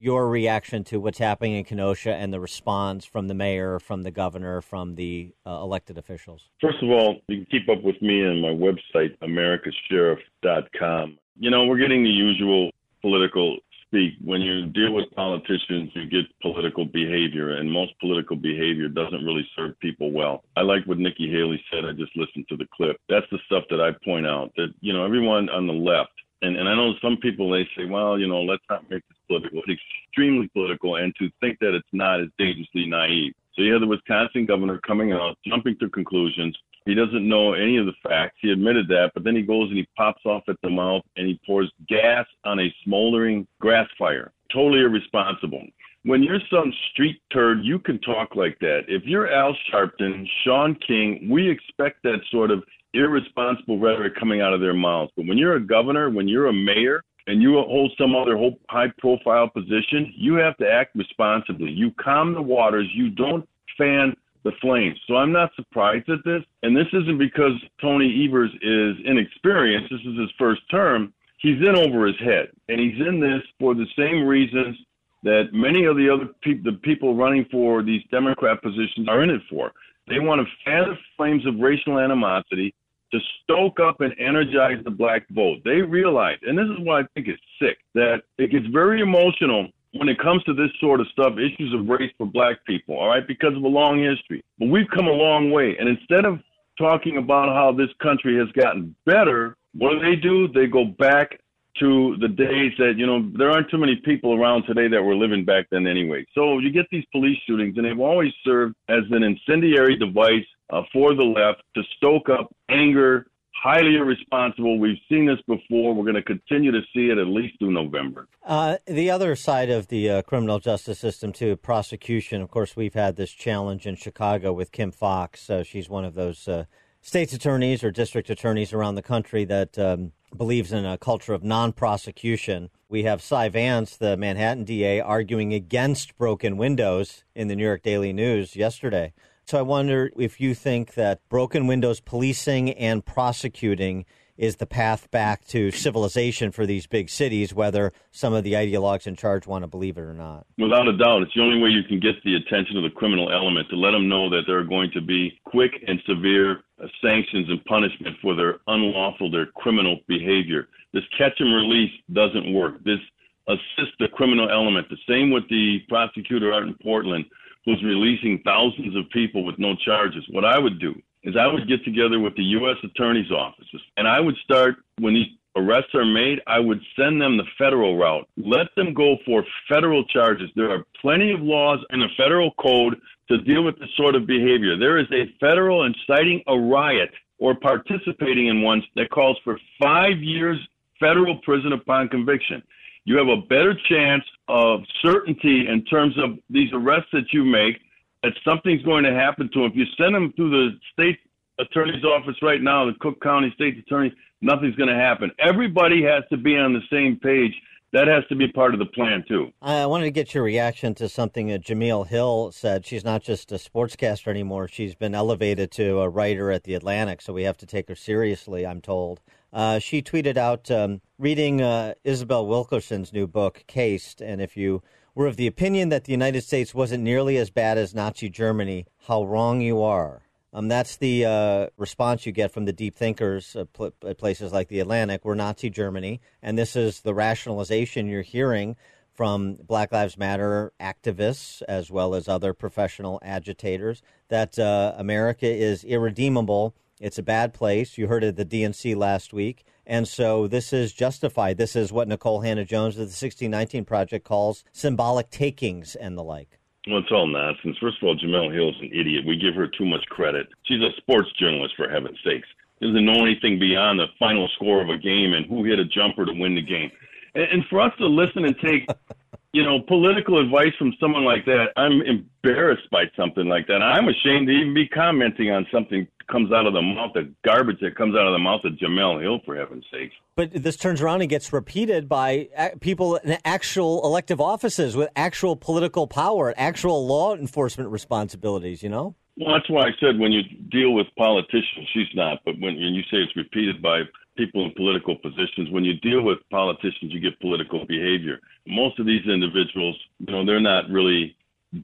your reaction to what's happening in Kenosha and the response from the mayor, from the governor, from the uh, elected officials? First of all, you can keep up with me on my website, americasheriff.com. You know, we're getting the usual political speak. When you deal with politicians, you get political behavior, and most political behavior doesn't really serve people well. I like what Nikki Haley said. I just listened to the clip. That's the stuff that I point out that, you know, everyone on the left and, and I know some people they say, well, you know, let's not make this political. It's extremely political, and to think that it's not is dangerously naive. So you have the Wisconsin governor coming out, jumping to conclusions. He doesn't know any of the facts. He admitted that, but then he goes and he pops off at the mouth and he pours gas on a smoldering grass fire. Totally irresponsible. When you're some street turd, you can talk like that. If you're Al Sharpton, Shaun King, we expect that sort of irresponsible rhetoric coming out of their mouths. But when you're a governor, when you're a mayor, and you hold some other high profile position, you have to act responsibly. You calm the waters. You don't fan the flames. So I'm not surprised at this. And this isn't because Tony Evers is inexperienced. This is his first term. He's in over his head. And he's in this for the same reasons that many of the other people, the people running for these Democrat positions are in it for. They want to fan the flames of racial animosity to stoke up and energize the black vote. They realize, and this is why I think it's sick, that it gets very emotional when it comes to this sort of stuff, issues of race for black people, all right, because of a long history. But we've come a long way. And instead of talking about how this country has gotten better, what do they do? They go back to the days that, you know, there aren't too many people around today that were living back then anyway. So you get these police shootings, and they've always served as an incendiary device uh, for the left to stoke up anger, highly irresponsible. We've seen this before. We're going to continue to see it at least through November. Uh, the other side of the uh, criminal justice system, too, prosecution. Of course, we've had this challenge in Chicago with Kim Foxx. Uh, she's one of those uh, state's attorneys or district attorneys around the country that um, believes in a culture of non prosecution. We have Cy Vance, the Manhattan DA, arguing against broken windows in the New York Daily News yesterday. So I wonder if you think that broken windows policing and prosecuting is the path back to civilization for these big cities, whether some of the ideologues in charge want to believe it or not. Without a doubt, it's the only way you can get the attention of the criminal element to let them know that there are going to be quick and severe uh, sanctions and punishment for their unlawful, their criminal behavior. This catch and release doesn't work. This assists the criminal element. The same with the prosecutor out in Portland who's releasing thousands of people with no charges. What I would do is I would get together with the U.S. attorney's offices and I would start when these arrests are made, I would send them the federal route. Let them go for federal charges. There are plenty of laws in the federal code to deal with this sort of behavior. There is a federal inciting a riot or participating in one that calls for five years federal prison upon conviction. You have a better chance of certainty in terms of these arrests that you make that something's going to happen to them. If you send them through the state attorney's office right now, the Cook County State Attorney, nothing's going to happen. Everybody has to be on the same page. That has to be part of the plan too. I wanted to get your reaction to something that Jemele Hill said. She's not just a sportscaster anymore. She's been elevated to a writer at the Atlantic, so we have to take her seriously. I'm told. Uh, she tweeted out um, reading uh, Isabel Wilkerson's new book, Caste, and if you were of the opinion that the United States wasn't nearly as bad as Nazi Germany, how wrong you are. Um, that's the uh, response you get from the deep thinkers at, pl- at places like the Atlantic. We're Nazi Germany, and this is the rationalization you're hearing from Black Lives Matter activists as well as other professional agitators that uh, America is irredeemable. It's a bad place. You heard it at the DNC last week. And so this is justified. This is what Nicole Hannah-Jones of the 1619 Project calls symbolic takings and the like. Well, it's all nonsense. First of all, Jemele Hill's an idiot. We give her too much credit. She's a sports journalist, for heaven's sakes. Doesn't know anything beyond the final score of a game and who hit a jumper to win the game. And, and for us to listen and take, you know, political advice from someone like that, I'm embarrassed by something like that. I'm ashamed to even be commenting on something comes out of the mouth, of garbage that comes out of the mouth of Jemele Hill, for heaven's sakes. But this turns around and gets repeated by people in actual elective offices with actual political power, actual law enforcement responsibilities, you know? Well, that's why I said when you deal with politicians, she's not, but when, when you say it's repeated by people in political positions, when you deal with politicians, you get political behavior. Most of these individuals, you know, they're not really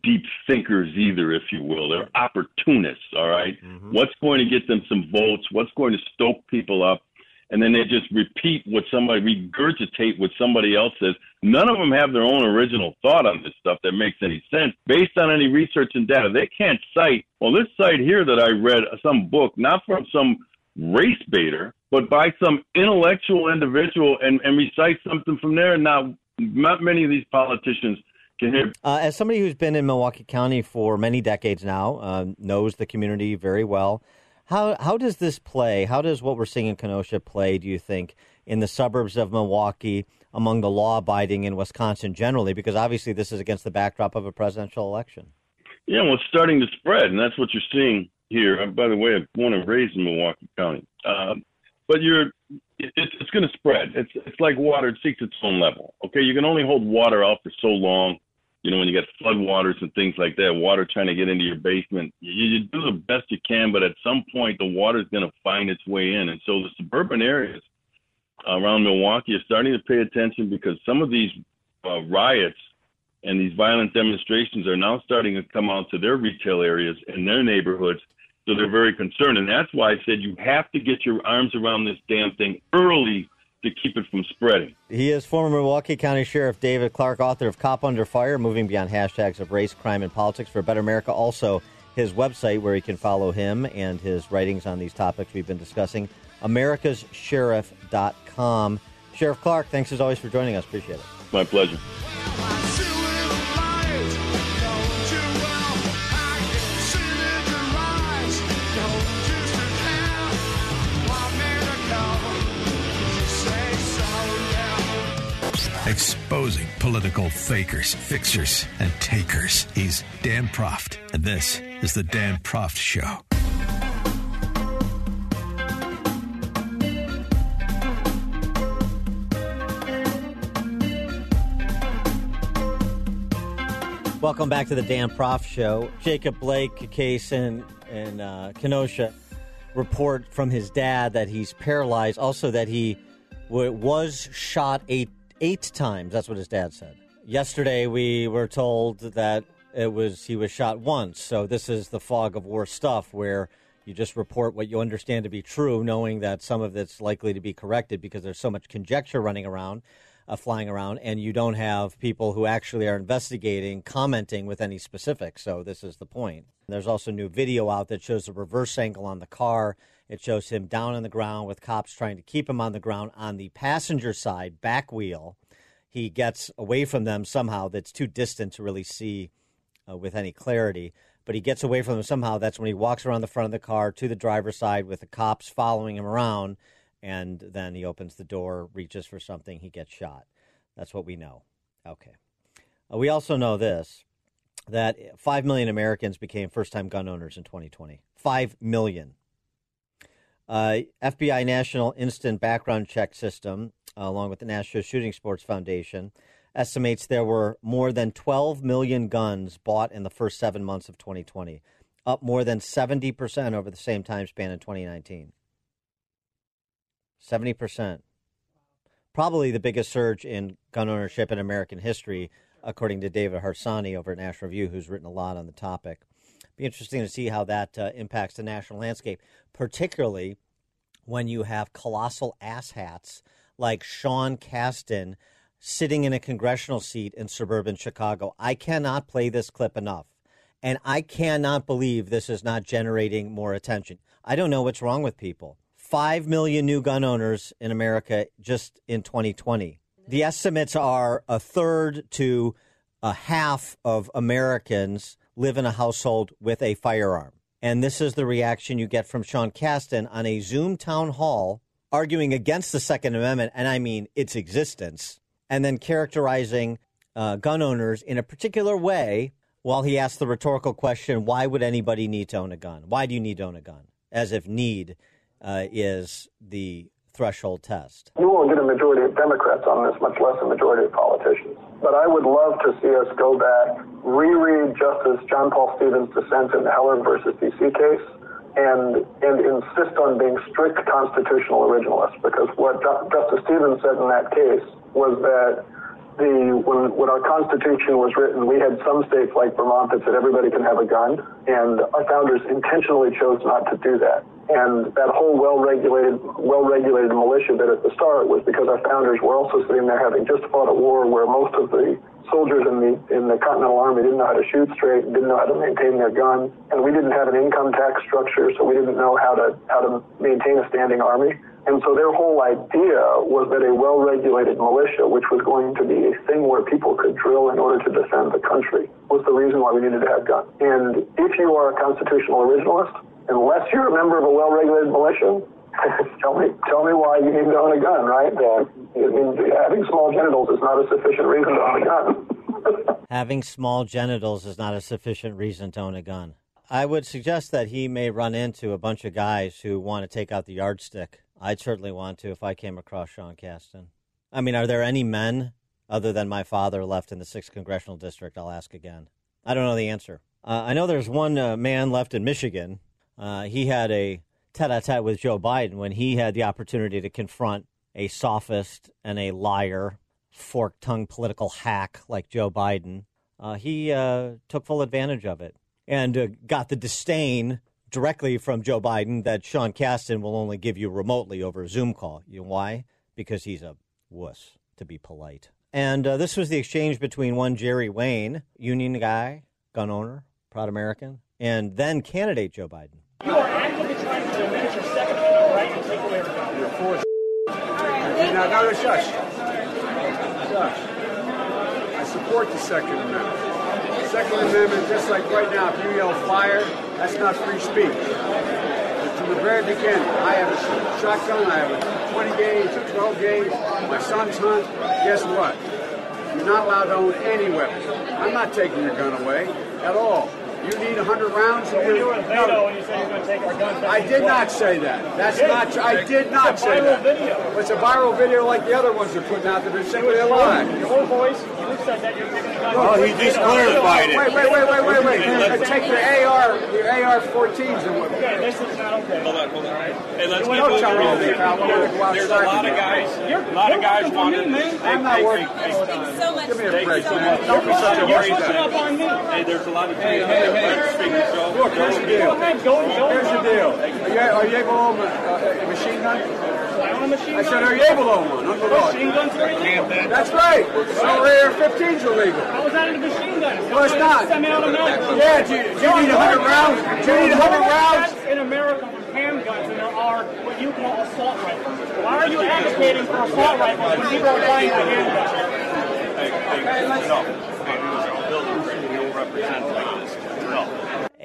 deep thinkers either, if you will. They're opportunists, all right? mm-hmm. What's going to get them some votes? What's going to stoke people up? And then they just repeat what somebody, regurgitate what somebody else says. None of them have their own original thought on this stuff that makes any sense based on any research and data. They can't cite, well, this site here that I read, some book, not from some race baiter, but by some intellectual individual and, and recite something from there. Now, not many of these politicians can hear. uh, as somebody who's been in Milwaukee County for many decades now, uh, knows the community very well. How how does this play? How does what we're seeing in Kenosha play? Do you think in the suburbs of Milwaukee, among the law-abiding in Wisconsin generally? Because obviously this is against the backdrop of a presidential election. Yeah, well, it's starting to spread, and that's what you're seeing here. Uh, by the way, I'm born and raised in Milwaukee County, uh, but you're it, it's going to spread. It's it's like water; it seeks its own level. Okay, you can only hold water out for so long you know, when you got floodwaters and things like that, water trying to get into your basement, you, you do the best you can, but at some point the water is going to find its way in. And so the suburban areas around Milwaukee are starting to pay attention because some of these uh, riots and these violent demonstrations are now starting to come out to their retail areas and their neighborhoods. So they're very concerned. And that's why I said you have to get your arms around this damn thing early to keep it from spreading. He is former Milwaukee County Sheriff David Clarke, author of Cop Under Fire, Moving Beyond Hashtags of Race, Crime, and Politics for a Better America. Also, his website where you can follow him and his writings on these topics we've been discussing, americassheriff.com. Sheriff Clarke, thanks as always for joining us. Appreciate it. My pleasure. Exposing political fakers, fixers, and takers. He's Dan Proft, and this is The Dan Proft Show. Welcome back to the Dan Proft Show. Jacob Blake case in uh, Kenosha report from his dad that he's paralyzed, also that he w- was shot eight eight times. That's what his dad said. Yesterday, we were told that it was he was shot once. So this is the fog of war stuff where you just report what you understand to be true, knowing that some of it's likely to be corrected because there's so much conjecture running around, uh, flying around, and you don't have people who actually are investigating commenting with any specifics. So this is the point. There's also new video out that shows a reverse angle on the car It shows him down on the ground with cops trying to keep him on the ground on the passenger side back wheel. He gets away from them somehow that's too distant to really see uh, with any clarity, but he gets away from them somehow. That's when he walks around the front of the car to the driver's side with the cops following him around, and then he opens the door, reaches for something, he gets shot. That's what we know. Okay. Uh, we also know this that 5 million Americans became first time gun owners in 2020. 5 million. Uh, FBI National Instant Background Check System, uh, along with the National Shooting Sports Foundation, estimates there were more than 12 million guns bought in the first seven months of 2020, up more than 70% over the same time span in 2019. 70%. Probably the biggest surge in gun ownership in American history, according to David Harsanyi over at National Review, who's written a lot on the topic. Be interesting to see how that uh, impacts the national landscape, particularly when you have colossal asshats like Sean Casten sitting in a congressional seat in suburban Chicago. I cannot play this clip enough. And I cannot believe this is not generating more attention. I don't know what's wrong with people. Five million new gun owners in America just in 2020. The estimates are a third to a half of Americans live in a household with a firearm. And this is the reaction you get from Sean Casten on a Zoom town hall arguing against the Second Amendment, and I mean its existence, and then characterizing uh, gun owners in a particular way while he asks the rhetorical question why would anybody need to own a gun? Why do you need to own a gun? As if need uh, is the threshold test. You won't get a majority of Democrats on this, much less a majority of politicians. But I would love to see us go back, reread Justice John Paul Stevens' dissent in the Heller versus DC case, and and insist on being strict constitutional originalists. Because what Justice Stevens said in that case was that the when when our Constitution was written, we had some states like Vermont that said everybody can have a gun, and our founders intentionally chose not to do that. And that whole well-regulated, well-regulated militia bit at the start was because our founders were also sitting there having just fought a war where most of the soldiers in the in the Continental Army didn't know how to shoot straight, didn't know how to maintain their gun, and we didn't have an income tax structure, so we didn't know how to how to maintain a standing army. And so their whole idea was that a well-regulated militia, which was going to be a thing where people could drill in order to defend the country, was the reason why we needed to have guns. And if you are a constitutional originalist, unless you're a member of a well-regulated militia, tell me tell me why you need to own a gun, right? Uh, having small genitals is not a sufficient reason to own a gun. having small genitals is not a sufficient reason to own a gun. I would suggest that he may run into a bunch of guys who want to take out the yardstick I'd certainly want to if I came across Sean Casten. I mean, are there any men other than my father left in the 6th Congressional District? I'll ask again. I don't know the answer. Uh, I know there's one uh, man left in Michigan. Uh, he had a tete a tete with Joe Biden when he had the opportunity to confront a sophist and a liar, fork tongued political hack like Joe Biden. Uh, he uh, took full advantage of it and uh, got the disdain directly from Joe Biden that Sean Casten will only give you remotely over a Zoom call. You know why? Because he's a wuss, to be polite. And uh, this was the exchange between one Jerry Wayne, union guy, gun owner, proud American, and then candidate Joe Biden. You are actively trying to limit your Second Amendment right to take away from You're for Now, now, shush. Shush. I support the Second Amendment. Second Amendment, just like right now, if you yell fire, that's not free speech. But from the very beginning, I have a shotgun, I have a 20 gauge, a 12 gauge, my son's hunt. Guess what? You're not allowed to own any weapon. I'm not taking your gun away at all. You need 100 rounds. So when you were in Beto and you you're going to take our guns I did not say that. That's not true. I did not say that. Video. It's a viral video like the other ones they're putting out that are simply a lie. Your voice, you said that you're taking the guns. Oh, he just clarified it. Wait, wait, wait, wait, wait, wait. And take uh, your AR, your AR-14s and what? Okay, this is not okay. Hold on, hold on. Hey, let's Don't get tell me pal. I wanna go There's a lot of guys. You're- A lot of guys working for wanted. me, I'm not working. hey, Thank you so much. Give me a break. you so man. much. Don't be such a You're pushing up on me. Hey, there's a lot of Hey, hey, hey. Look, here's the deal. Go ahead, go, go. Here's the deal. Are you, are you able to own a, a machine gun? I a machine I gun. said, are you able to own one? Uncle Rod. Machine guns are illegal. That's right. So AR-15s are legal. How was that in a machine gun? No, it's not. Semi-automatic. Yeah, do you, do you need 100 rounds? Do you need 100 rounds? in America from Pam guns than there are what you call assault rifles. Why are you advocating for assault rifles when people are dying by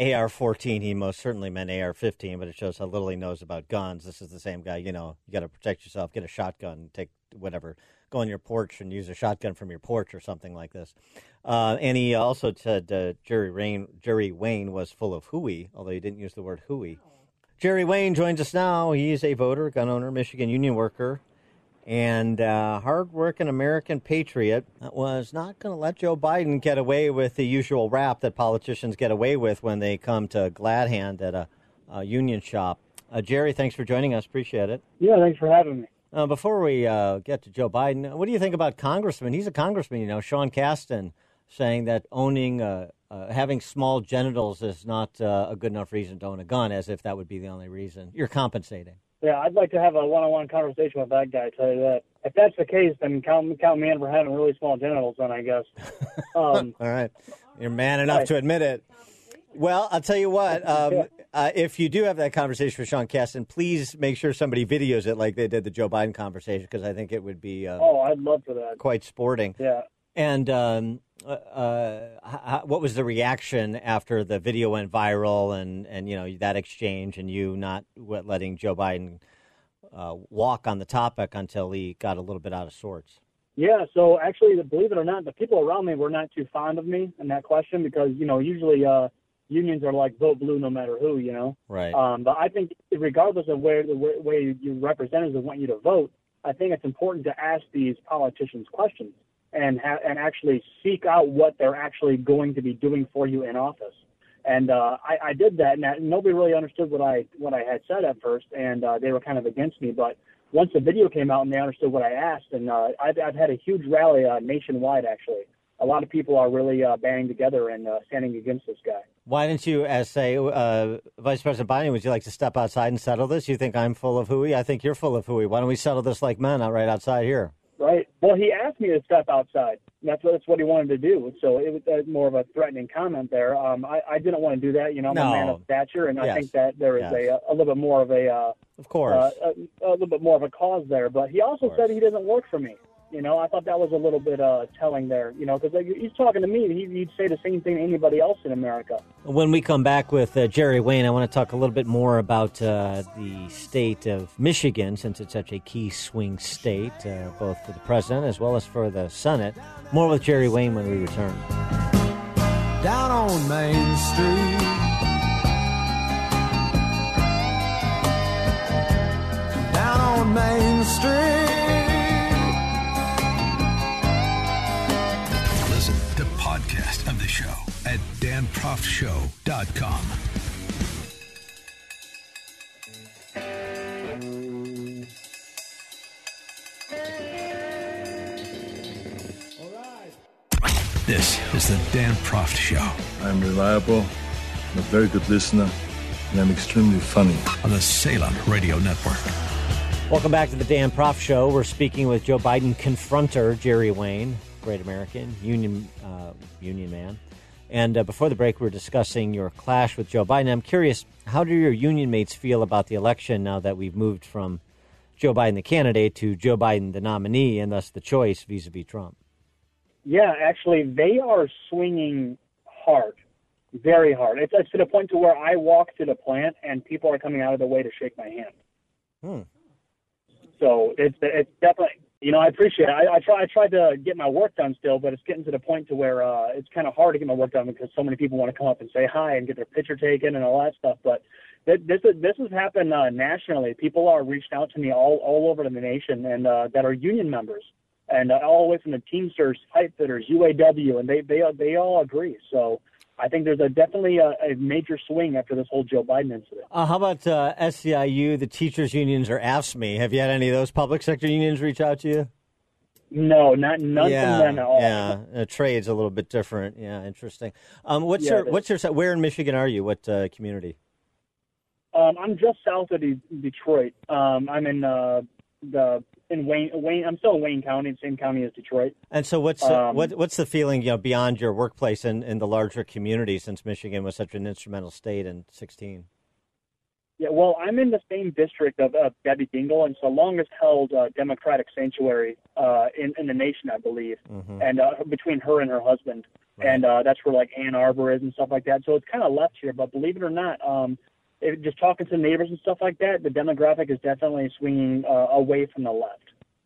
handguns? AR-14, he most certainly meant AR-15, but it shows how little he knows about guns. This is the same guy, you know, you got to protect yourself, get a shotgun, take whatever, go on your porch and use a shotgun from your porch or something like this. Uh, and he also said uh, Jerry, Rain, Jerry Wayne was full of hooey, although he didn't use the word hooey. Jerry Wayne joins us now. He's a voter, gun owner, Michigan union worker, and uh, hardworking American patriot that was not going to let Joe Biden get away with the usual rap that politicians get away with when they come to glad hand at a, a union shop. Uh, Jerry, thanks for joining us. Appreciate it. Yeah, thanks for having me. Uh, before we uh, get to Joe Biden, what do you think about congressman? He's a congressman, you know, Sean Casten, saying that owning, uh, uh, having small genitals is not uh, a good enough reason to own a gun, as if that would be the only reason. You're compensating. Yeah, I'd like to have a one-on-one conversation with that guy. Tell you that. If that's the case, then count count me in for having really small genitals. Then I guess. Um, All right, you're man enough Right. to admit it. Well, I'll tell you what. Um, uh, if you do have that conversation with Sean Casten, please make sure somebody videos it like they did the Joe Biden conversation, because I think it would be uh, oh, I'd love for that. quite sporting. Yeah. And um, uh, uh, what was the reaction after the video went viral, and, and you know that exchange, and you not letting Joe Biden uh, walk on the topic until he got a little bit out of sorts? Yeah, so actually, believe it or not, the people around me were not too fond of me in that question because you know usually uh, unions are like vote blue no matter who, you know. Right. Um, but I think regardless of where the way your representatives want you to vote, I think it's important to ask these politicians questions and ha- and actually seek out what they're actually going to be doing for you in office. And uh, I, I did that, and that, nobody really understood what I what I had said at first, and uh, they were kind of against me. But once the video came out and they understood what I asked, and uh, I've, I've had a huge rally uh, nationwide. Actually, a lot of people are really uh, banding together and uh, standing against this guy. Why didn't you, as say uh, Vice President Biden, would you like to step outside and settle this? You think I'm full of hooey? I think you're full of hooey. Why don't we settle this like men out right outside here? Right. Well, he asked me to step outside. That's what, that's what he wanted to do. So it was uh, more of a threatening comment there. Um, I, I didn't want to do that. You know, I'm No. a man of stature, and I think that there is Yes. a, a little bit more of a, uh, Of course. uh, a, a little bit more of a cause there. But he also said he doesn't work for me. You know, I thought that was a little bit uh, telling there. You know, because like, he's talking to me, he, he'd say the same thing to anybody else in America. When we come back with uh, Jerry Wayne, I want to talk a little bit more about uh, the state of Michigan, since it's such a key swing state, uh, both for the president as well as for the Senate. More with Jerry Wayne when we return. down on Main Street. Down on Main Street. At danproftshow.com. This is the Dan Proft Show I'm reliable, I'm a very good listener, and I'm extremely funny. on the Salem Radio Network. Welcome back to the Dan Proft Show. We're speaking with Joe Biden confronter Jerry Wayne, great American union uh, union man. And uh, before the break, we were discussing your clash with Joe Biden. I'm curious, how do your union mates feel about the election now that we've moved from Joe Biden the candidate to Joe Biden the nominee, and thus the choice vis-a-vis Trump? Yeah, actually, they are swinging hard, very hard. It's, it's to the point to where I walk to the plant and people are coming out of the way to shake my hand. Hmm. So it's it's definitely you know I appreciate it. I, I try I tried to get my work done still, but it's getting to the point to where uh, it's kind of hard to get my work done because so many people want to come up and say hi and get their picture taken and all that stuff. But th- this is, this has happened uh, nationally. People are reached out to me all all over the nation and uh, that are union members and uh, all the way from the Teamsters, pipe fitters, UAW, and they they they all agree. So. I think there's a definitely a, a major swing after this whole Joe Biden incident. Uh, how about uh, SEIU, the teachers' unions, or AFSCME? Have you had any of those public sector unions reach out to you? No, not none yeah, from them at all. Yeah, uh, trade's a little bit different. Yeah, interesting. Um, what's Yeah, your what's your where in Michigan are you? What uh, community? Um, I'm just south of De- Detroit. Um, I'm in uh, the in Wayne. Wayne. I'm still in Wayne County, same county as Detroit. And so, what's uh, Um, what what's the feeling you know beyond your workplace and in the larger community since Michigan was such an instrumental state in '16? Yeah, well, I'm in the same district of uh, Debbie Dingell, and so longest held uh, Democratic sanctuary uh, in in the nation, I believe, Mhm. and uh, between her and her husband, and uh, that's where like Ann Arbor is and stuff like that. So it's kind of left here, but believe it or not, um, it, just talking to neighbors and stuff like that, the demographic is definitely swinging uh, away from the left.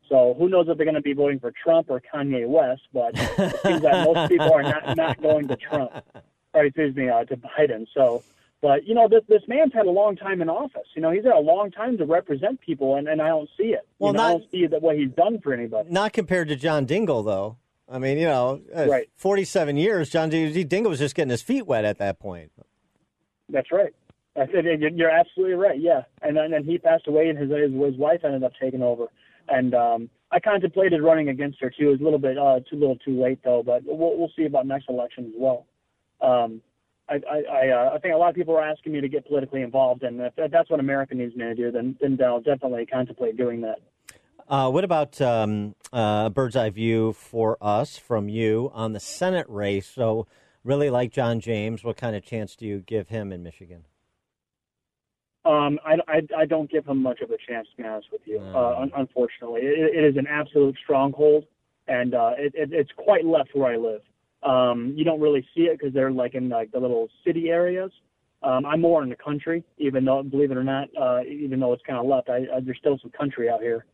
So who knows if they're going to be voting for Trump or Kanye West? But it seems that most people are not not going to Trump. Or excuse me, uh, to Biden. So, but you know, this this man's had a long time in office. You know, he's had a long time to represent people, and, and I don't see it. Well, you know, I not- don't see that what he's done for anybody. Not compared to John Dingell, though. I mean, you know, uh, Right. 47 years, John D. Dingell was just getting his feet wet at that point. That's right. You're- absolutely right. Yeah, and then he passed away, and his his, his wife ended up taking over. And um, I contemplated running against her too. It was a little bit uh, too little, too late though. But we'll we'll see about next election as well. Um, I I I, uh, I think a lot of people are asking me to get politically involved, and if that's what America needs me to do, then then I'll definitely contemplate doing that. Uh, what about um, uh, bird's eye view for us from you on the Senate race? So, really like John James, what kind of chance do you give him in Michigan? Um, I, I, I don't give him much of a chance, to be honest with you. Uh, un- unfortunately, it, it is an absolute stronghold, and uh, it, it, it's quite left where I live. Um, you don't really see it because they're like in like the little city areas. Um, I'm more in the country, even though, believe it or not, uh, even though it's kind of left, I, I, there's still some country out here,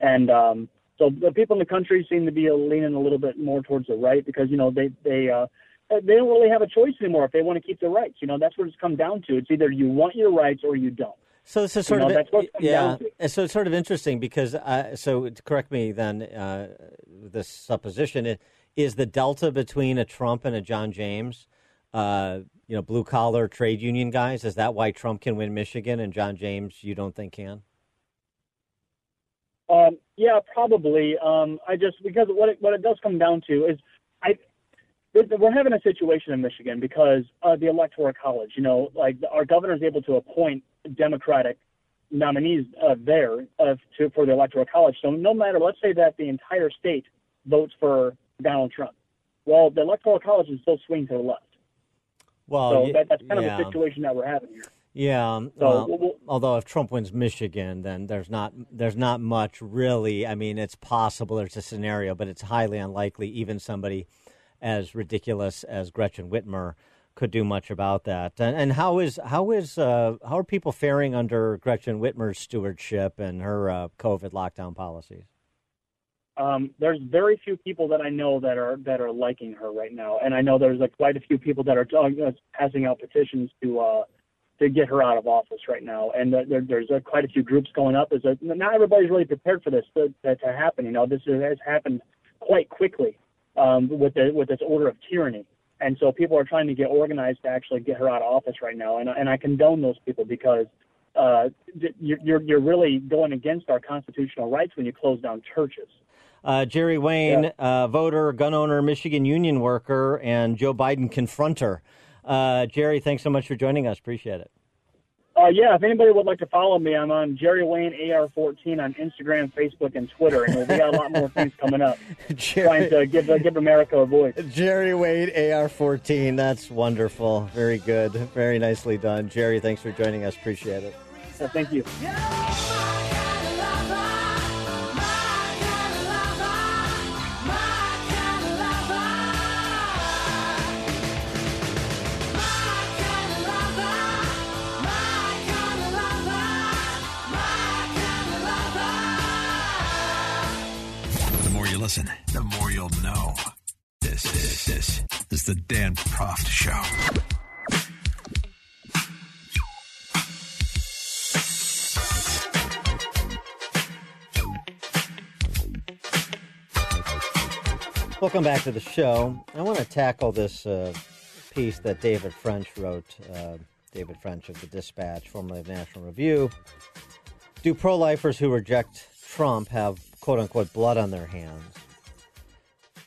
and um, so the people in the country seem to be leaning a little bit more towards the right because you know they they uh, they don't really have a choice anymore if they want to keep their rights. You know, that's what it's come down to. It's either you want your rights or you don't. So this is You sort know, of that's what it comes yeah. down to. So it's sort of interesting because uh, so correct me then. Uh, this supposition is the delta between a Trump and a John James. Uh, you know, blue collar trade union guys. Is that why Trump can win Michigan and John James you don't think can? Um, yeah, probably. Um, I just because what it, what it does come down to is I we're having a situation in Michigan because uh, the electoral college. You know, like our governor is able to appoint Democratic nominees uh, there uh, to for the electoral college. So no matter, let's say that the entire state votes for Donald Trump, well, the electoral college is still swing to the left. Well, so y- that, that's kind yeah. of the situation that we're having here. Yeah. um, So, well, we'll- we'll- although if Trump wins Michigan, then there's not there's not much really. I mean, it's possible. There's a scenario, but it's highly unlikely. Even somebody as ridiculous as Gretchen Whitmer could do much about that. And, and how is how is uh, how are people faring under Gretchen Whitmer's stewardship and her uh, COVID lockdown policies? um, there's very few people that I know that are that are liking her right now, and I know there's like quite a few people that are uh, passing out petitions to uh, to get her out of office right now, and uh, there, there's uh, quite a few groups going up. Is not everybody's really prepared for this to, to, to happen. You know, this is, has happened quite quickly um, with the with this order of tyranny, and so people are trying to get organized to actually get her out of office right now, and and I condone those people because. Uh, you're you're- you're really going against our constitutional rights when you close down churches. Uh, Jerry Wayne, uh, voter, gun owner, Michigan union worker, and Joe Biden confronter. Uh, Jerry, thanks so much for joining us. Appreciate it. Uh, yeah, if anybody would like to follow me, I'm on Jerry Wayne AR14 on Instagram, Facebook, and Twitter, and we got a lot more things coming up. Trying to give uh, give America a voice. Jerry Wayne, AR14. That's wonderful. Very good. Very nicely done. Jerry, thanks for joining us. Appreciate it. Uh, thank you. Listen, the more you'll know. This, this, this is the Dan Proft Show. Welcome back to the show. I want to tackle this uh, piece that David French wrote. Uh, David French of the Dispatch, formerly of National Review. Do pro lifers who reject Trump have quote unquote blood on their hands?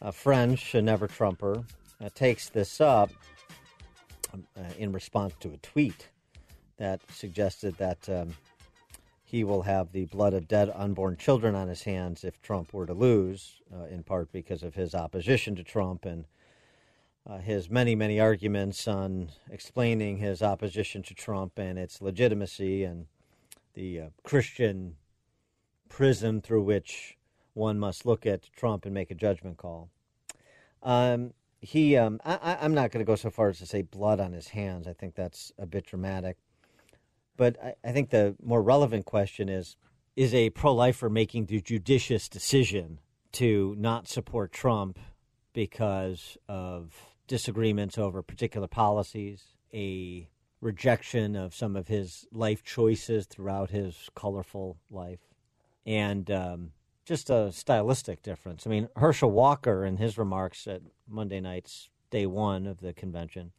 A French, a never Trumper, uh, takes this up uh, in response to a tweet that suggested that um, he will have the blood of dead unborn children on his hands if Trump were to lose, uh, in part because of his opposition to Trump and uh, his many, many arguments on explaining his opposition to Trump and its legitimacy and the uh, Christian prism through which one must look at Trump and make a judgment call. Um, he, um, I, am not going to go so far as to say blood on his hands. I think that's a bit dramatic. But I, I think the more relevant question is is a pro lifer making the judicious decision to not support Trump because of disagreements over particular policies, a rejection of some of his life choices throughout his colorful life, and um, just a stylistic difference. I mean, Herschel Walker, in his remarks at Monday night's day one of the convention,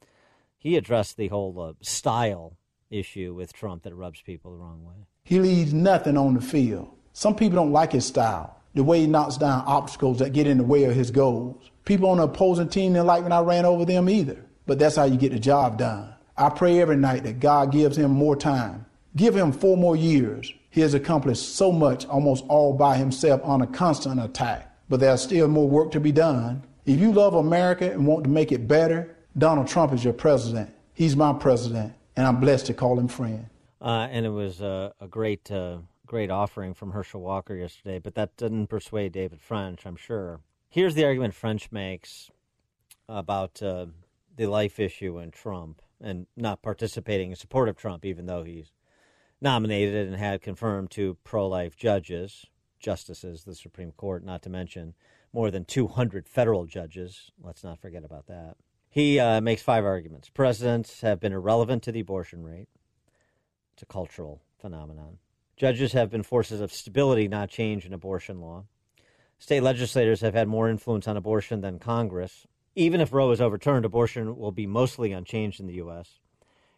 he addressed the whole uh, style issue with Trump that rubs people the wrong way. He leaves nothing on the field. Some people don't like his style, the way he knocks down obstacles that get in the way of his goals. People on the opposing team didn't like when I ran over them either. But that's how you get the job done. I pray every night that God gives him more time. Give him four more years. He has accomplished so much almost all by himself on a constant attack. But there's still more work to be done. If you love America and want to make it better, Donald Trump is your president. He's my president and I'm blessed to call him friend. Uh, and it was a great, uh, great offering from Herschel Walker yesterday, but that didn't persuade David French, I'm sure. Here's the argument French makes about uh, the life issue and Trump and not participating in support of Trump, even though he's nominated and had confirmed two pro life judges, justices, the Supreme Court, not to mention more than 200 federal judges. Let's not forget about that. He uh, makes five arguments. Presidents have been irrelevant to the abortion rate. It's a cultural phenomenon. Judges have been forces of stability, not change in abortion law. State legislators have had more influence on abortion than Congress. Even if Roe is overturned, abortion will be mostly unchanged in the U.S.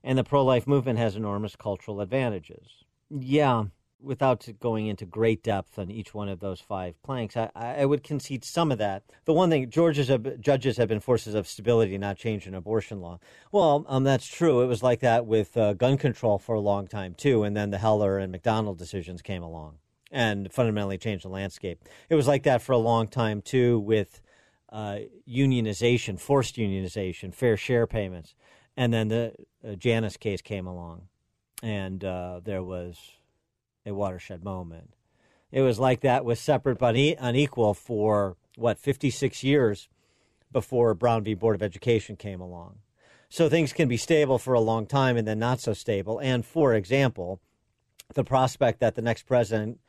And the pro life movement has enormous cultural advantages. Yeah, without going into great depth on each one of those five planks, I, I would concede some of that. The one thing, Georgia's judges have been forces of stability, not change in abortion law. Well, um, that's true. It was like that with uh, gun control for a long time, too. And then the Heller and McDonald decisions came along and fundamentally changed the landscape. It was like that for a long time, too, with uh, unionization, forced unionization, fair share payments. And then the uh, Janus case came along, and uh, there was a watershed moment. It was like that with separate but unequal for what 56 years before Brown v. Board of Education came along. So things can be stable for a long time and then not so stable. And for example, the prospect that the next president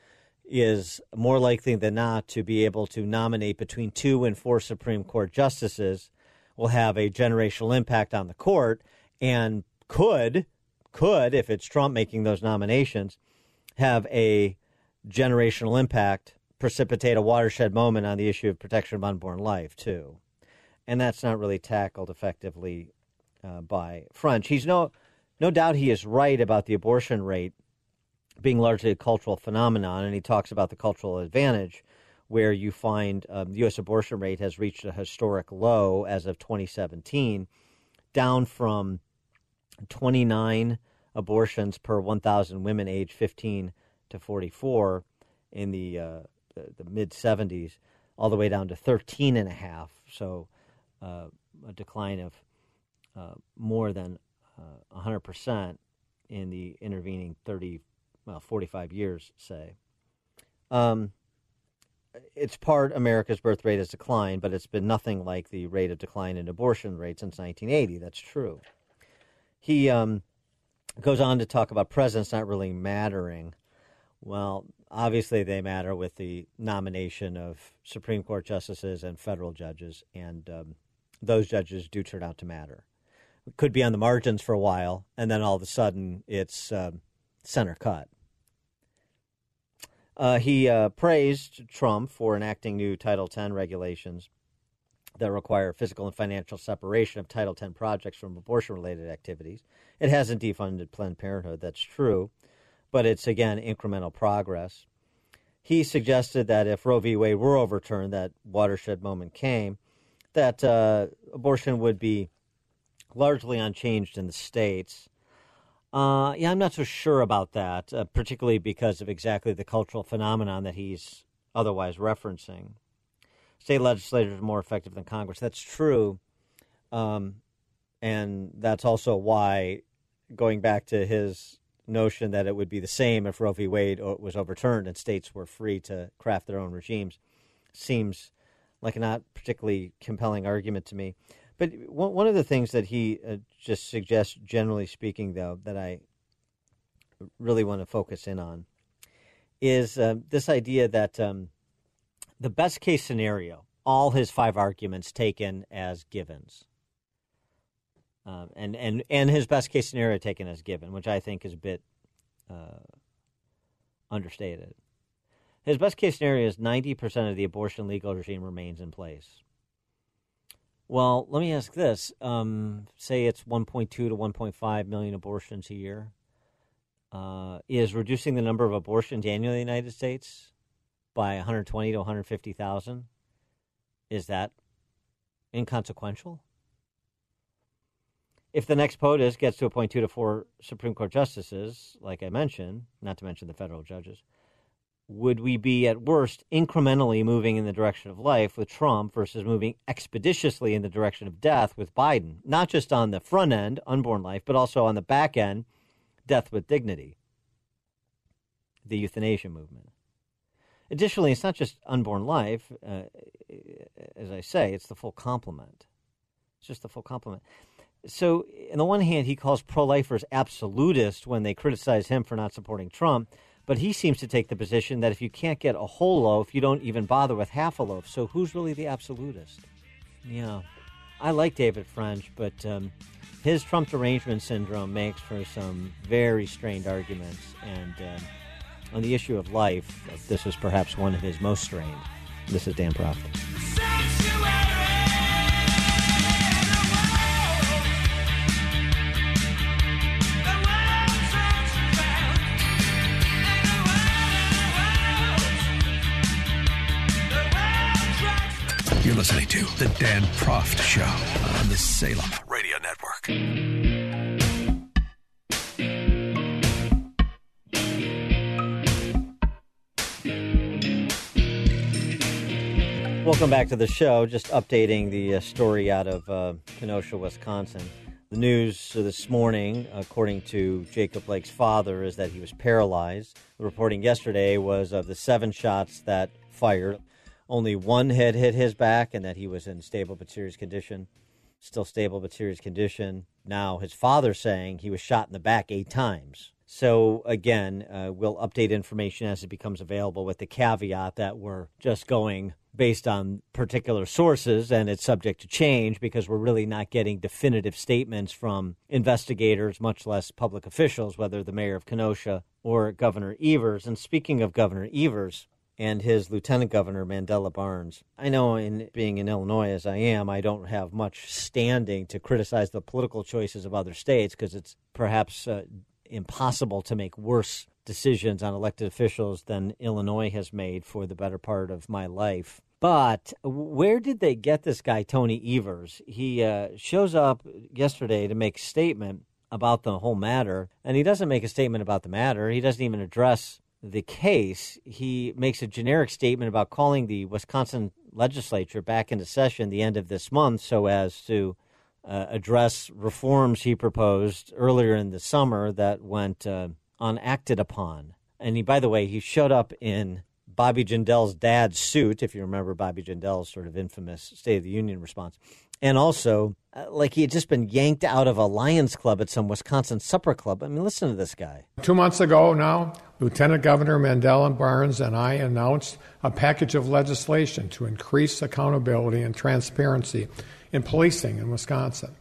is more likely than not to be able to nominate between two and four Supreme Court justices will have a generational impact on the court and could could if it's Trump making those nominations have a generational impact, precipitate a watershed moment on the issue of protection of unborn life, too. And that's not really tackled effectively uh, by French. He's no, no doubt he is right about the abortion rate being largely a cultural phenomenon, and he talks about the cultural advantage where you find um, the U.S. abortion rate has reached a historic low as of 2017, down from 29 abortions per 1,000 women aged 15 to 44 in the, uh, the, the mid 70s, all the way down to 13 and a half. So uh, a decline of uh, more than 100% uh, in the intervening 30, well, 45 years, say. Um, it's part America's birth rate has declined, but it's been nothing like the rate of decline in abortion rate since 1980. That's true. He um, goes on to talk about presidents not really mattering. Well, obviously they matter with the nomination of Supreme Court justices and federal judges, and um, those judges do turn out to matter. It could be on the margins for a while, and then all of a sudden it's um, center cut. Uh, he uh, praised Trump for enacting new Title X regulations that require physical and financial separation of Title X projects from abortion related activities. It hasn't defunded Planned Parenthood, that's true, but it's again incremental progress. He suggested that if Roe v. Wade were overturned, that watershed moment came, that uh, abortion would be largely unchanged in the states. Uh, yeah, I'm not so sure about that, uh, particularly because of exactly the cultural phenomenon that he's otherwise referencing state legislators are more effective than Congress. That's true, Um, and that's also why, going back to his notion that it would be the same if Roe v. Wade was overturned and states were free to craft their own regimes, seems like a not particularly compelling argument to me. But one of the things that he uh, just suggests, generally speaking, though, that I really want to focus in on is uh, this idea that um, the best case scenario, all his five arguments taken as givens, um, and and and his best case scenario taken as given, which I think is a bit uh, understated. His best case scenario is ninety percent of the abortion legal regime remains in place. Well, let me ask this: um, say it's one point two to one point five million abortions a year. Uh, is reducing the number of abortions annually in the United States by 120 to 150,000 is that inconsequential? if the next POTUS gets to appoint two to four Supreme Court justices, like I mentioned, not to mention the federal judges, would we be at worst incrementally moving in the direction of life with Trump versus moving expeditiously in the direction of death with Biden? Not just on the front end, unborn life, but also on the back end, death with dignity, the euthanasia movement. Additionally, it's not just unborn life, uh, as I say, it's the full complement. It's just the full complement so, on the one hand, he calls pro lifers absolutist when they criticize him for not supporting Trump, but he seems to take the position that if you can't get a whole loaf, you don't even bother with half a loaf. So, who's really the absolutist? Yeah, I like David French, but um, his Trump derangement syndrome makes for some very strained arguments. And um, on the issue of life, this is perhaps one of his most strained. This is Dan Proft. You're listening to The Dan Proft Show on the Salem Radio Network. Welcome back to the show. Just updating the uh, story out of uh, Kenosha, Wisconsin. The news this morning, according to Jacob Blake's father, is that he was paralyzed. The reporting yesterday was of the seven shots that fired only one had hit his back and that he was in stable but serious condition. Still stable but serious condition. Now, his father saying he was shot in the back eight times. So, again, uh, we'll update information as it becomes available with the caveat that we're just going based on particular sources and it's subject to change because we're really not getting definitive statements from investigators, much less public officials, whether the mayor of Kenosha or Governor Evers. And speaking of Governor Evers, and his lieutenant governor, Mandela Barnes. I know, in being in Illinois as I am, I don't have much standing to criticize the political choices of other states because it's perhaps uh, impossible to make worse decisions on elected officials than Illinois has made for the better part of my life. But where did they get this guy, Tony Evers? He uh, shows up yesterday to make a statement about the whole matter, and he doesn't make a statement about the matter. He doesn't even address the case, he makes a generic statement about calling the Wisconsin legislature back into session the end of this month so as to uh, address reforms he proposed earlier in the summer that went uh, unacted upon. And he, by the way, he showed up in Bobby Jindal's dad's suit, if you remember Bobby Jindal's sort of infamous State of the Union response. And also, uh, like he had just been yanked out of a Lions Club at some Wisconsin supper club. I mean, listen to this guy. Two months ago now, Lieutenant Governor Mandela and Barnes and I announced a package of legislation to increase accountability and transparency in policing in Wisconsin.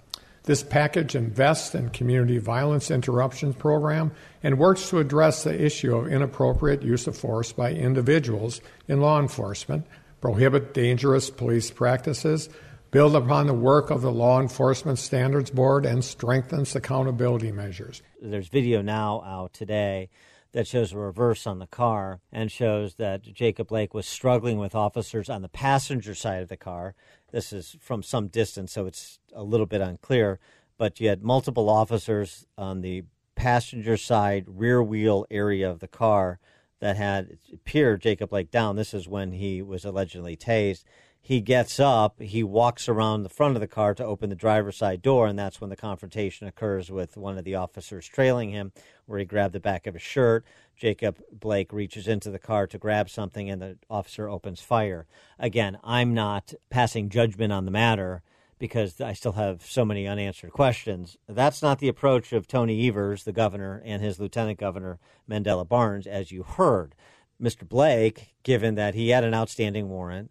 This package invests in community violence interruption program and works to address the issue of inappropriate use of force by individuals in law enforcement, prohibit dangerous police practices, build upon the work of the Law Enforcement Standards Board, and strengthens accountability measures. There's video now out today that shows a reverse on the car and shows that Jacob Blake was struggling with officers on the passenger side of the car. This is from some distance, so it's a little bit unclear. But you had multiple officers on the passenger side rear wheel area of the car that had peered Jacob Blake down. This is when he was allegedly tased he gets up, he walks around the front of the car to open the driver's side door, and that's when the confrontation occurs with one of the officers trailing him, where he grabbed the back of his shirt. Jacob Blake reaches into the car to grab something, and the officer opens fire. Again, I'm not passing judgment on the matter because I still have so many unanswered questions. That's not the approach of Tony Evers, the governor, and his lieutenant governor, Mandela Barnes, as you heard. Mr. Blake, given that he had an outstanding warrant,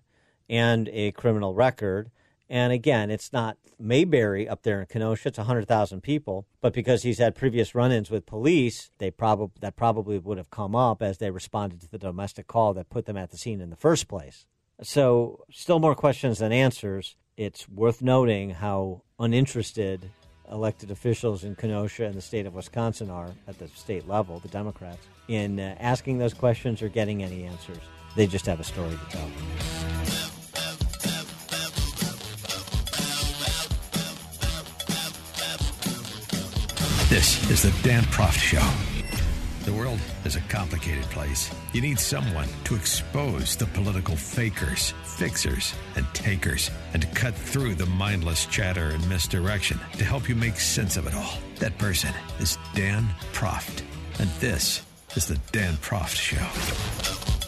and a criminal record. And again, it's not Mayberry up there in Kenosha; it's hundred thousand people. But because he's had previous run-ins with police, they probably that probably would have come up as they responded to the domestic call that put them at the scene in the first place. So, still more questions than answers. It's worth noting how uninterested elected officials in Kenosha and the state of Wisconsin are at the state level, the Democrats, in uh, asking those questions or getting any answers. They just have a story to tell. This is the Dan Proft Show. The world is a complicated place. You need someone to expose the political fakers, fixers, and takers, and to cut through the mindless chatter and misdirection to help you make sense of it all. That person is Dan Proft. And this is the Dan Proft Show.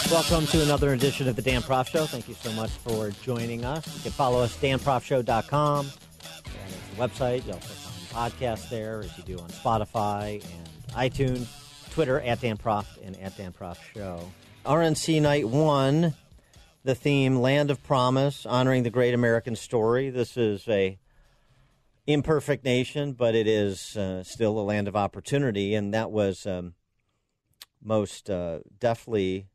Welcome to another edition of the Dan Proft Show. Thank you so much for joining us. You can follow us, danproftshow.com. That is the website. You also find podcasts there, as you do on Spotify and iTunes. Twitter, at Dan Proft and at Dan Proft Show. RNC Night 1, the theme Land of Promise, honoring the great American story. This is a imperfect nation, but it is uh, still a land of opportunity, and that was um, most uh, deftly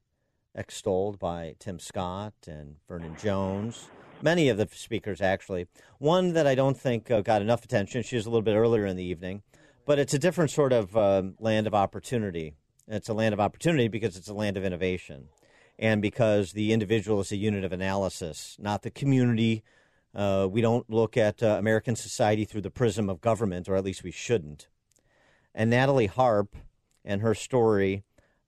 extolled by Tim Scott and Vernon Jones. Many of the speakers, actually. One that I don't think uh, got enough attention, she was a little bit earlier in the evening, but it's a different sort of um, land of opportunity. It's a land of opportunity because it's a land of innovation and because the individual is a unit of analysis, not the community. Uh, we don't look at uh, American society through the prism of government, or at least we shouldn't. And Natalie Harp and her story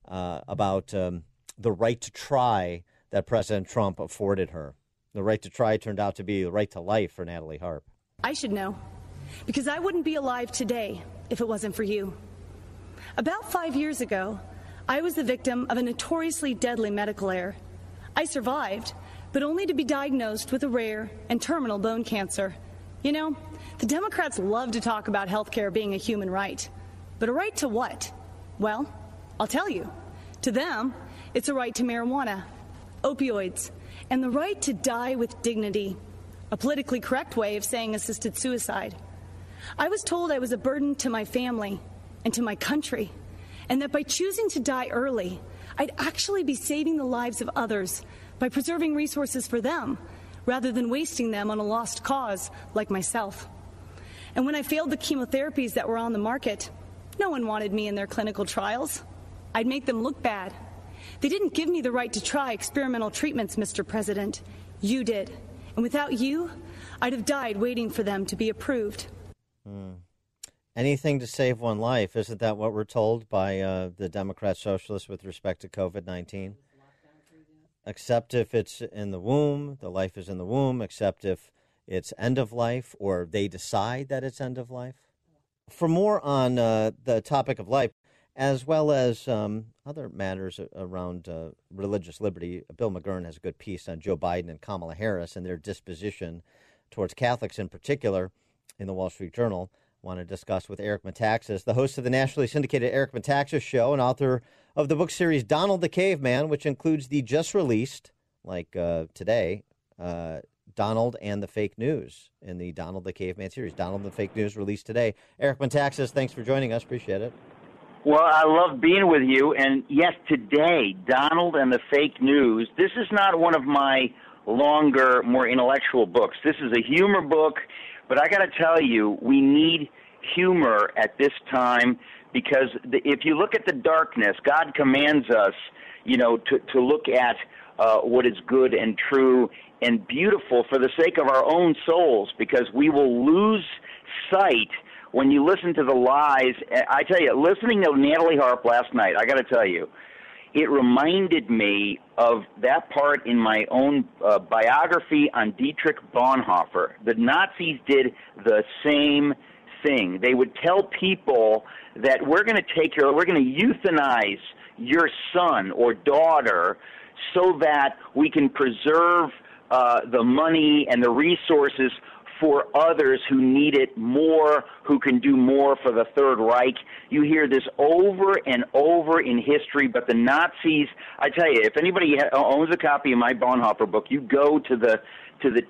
uh, about um, the right to try that President Trump afforded her. The right to try turned out to be the right to life for Natalie Harp. I should know, because I wouldn't be alive today if it wasn't for you. About five years ago, I was the victim of a notoriously deadly medical error. I survived, but only to be diagnosed with a rare and terminal bone cancer. You know, the Democrats love to talk about health care being a human right. But a right to what? Well, I'll tell you. To them, it's a right to marijuana, opioids, and the right to die with dignity, a politically correct way of saying assisted suicide. I was told I was a burden to my family and to my country, and that by choosing to die early, I'd actually be saving the lives of others by preserving resources for them rather than wasting them on a lost cause like myself. And when I failed the chemotherapies that were on the market, no one wanted me in their clinical trials. I'd make them look bad. They didn't give me the right to try experimental treatments, Mr. President. You did. And without you, I'd have died waiting for them to be approved. Hmm. Anything to save one life. Isn't that what we're told by uh, the Democrat Socialists with respect to COVID 19? Except if it's in the womb, the life is in the womb, except if it's end of life or they decide that it's end of life. For more on uh, the topic of life, as well as um, other matters around uh, religious liberty. Bill McGurn has a good piece on Joe Biden and Kamala Harris and their disposition towards Catholics in particular in the Wall Street Journal. I Want to discuss with Eric Metaxas, the host of the nationally syndicated Eric Metaxas Show and author of the book series Donald the Caveman, which includes the just released, like uh, today, uh, Donald and the Fake News in the Donald the Caveman series. Donald the Fake News released today. Eric Metaxas, thanks for joining us. Appreciate it. Well, I love being with you. And yes, today, Donald and the Fake News. This is not one of my longer, more intellectual books. This is a humor book. But I got to tell you, we need humor at this time because the, if you look at the darkness, God commands us, you know, to, to look at uh, what is good and true and beautiful for the sake of our own souls because we will lose sight when you listen to the lies, I tell you, listening to Natalie Harp last night, I got to tell you, it reminded me of that part in my own uh, biography on Dietrich Bonhoeffer. The Nazis did the same thing. They would tell people that we're going to take your, we're going to euthanize your son or daughter so that we can preserve uh, the money and the resources for others who need it more, who can do more for the Third Reich. You hear this over and over in history, but the Nazis, I tell you, if anybody owns a copy of my Bonhoeffer book, you go to the to the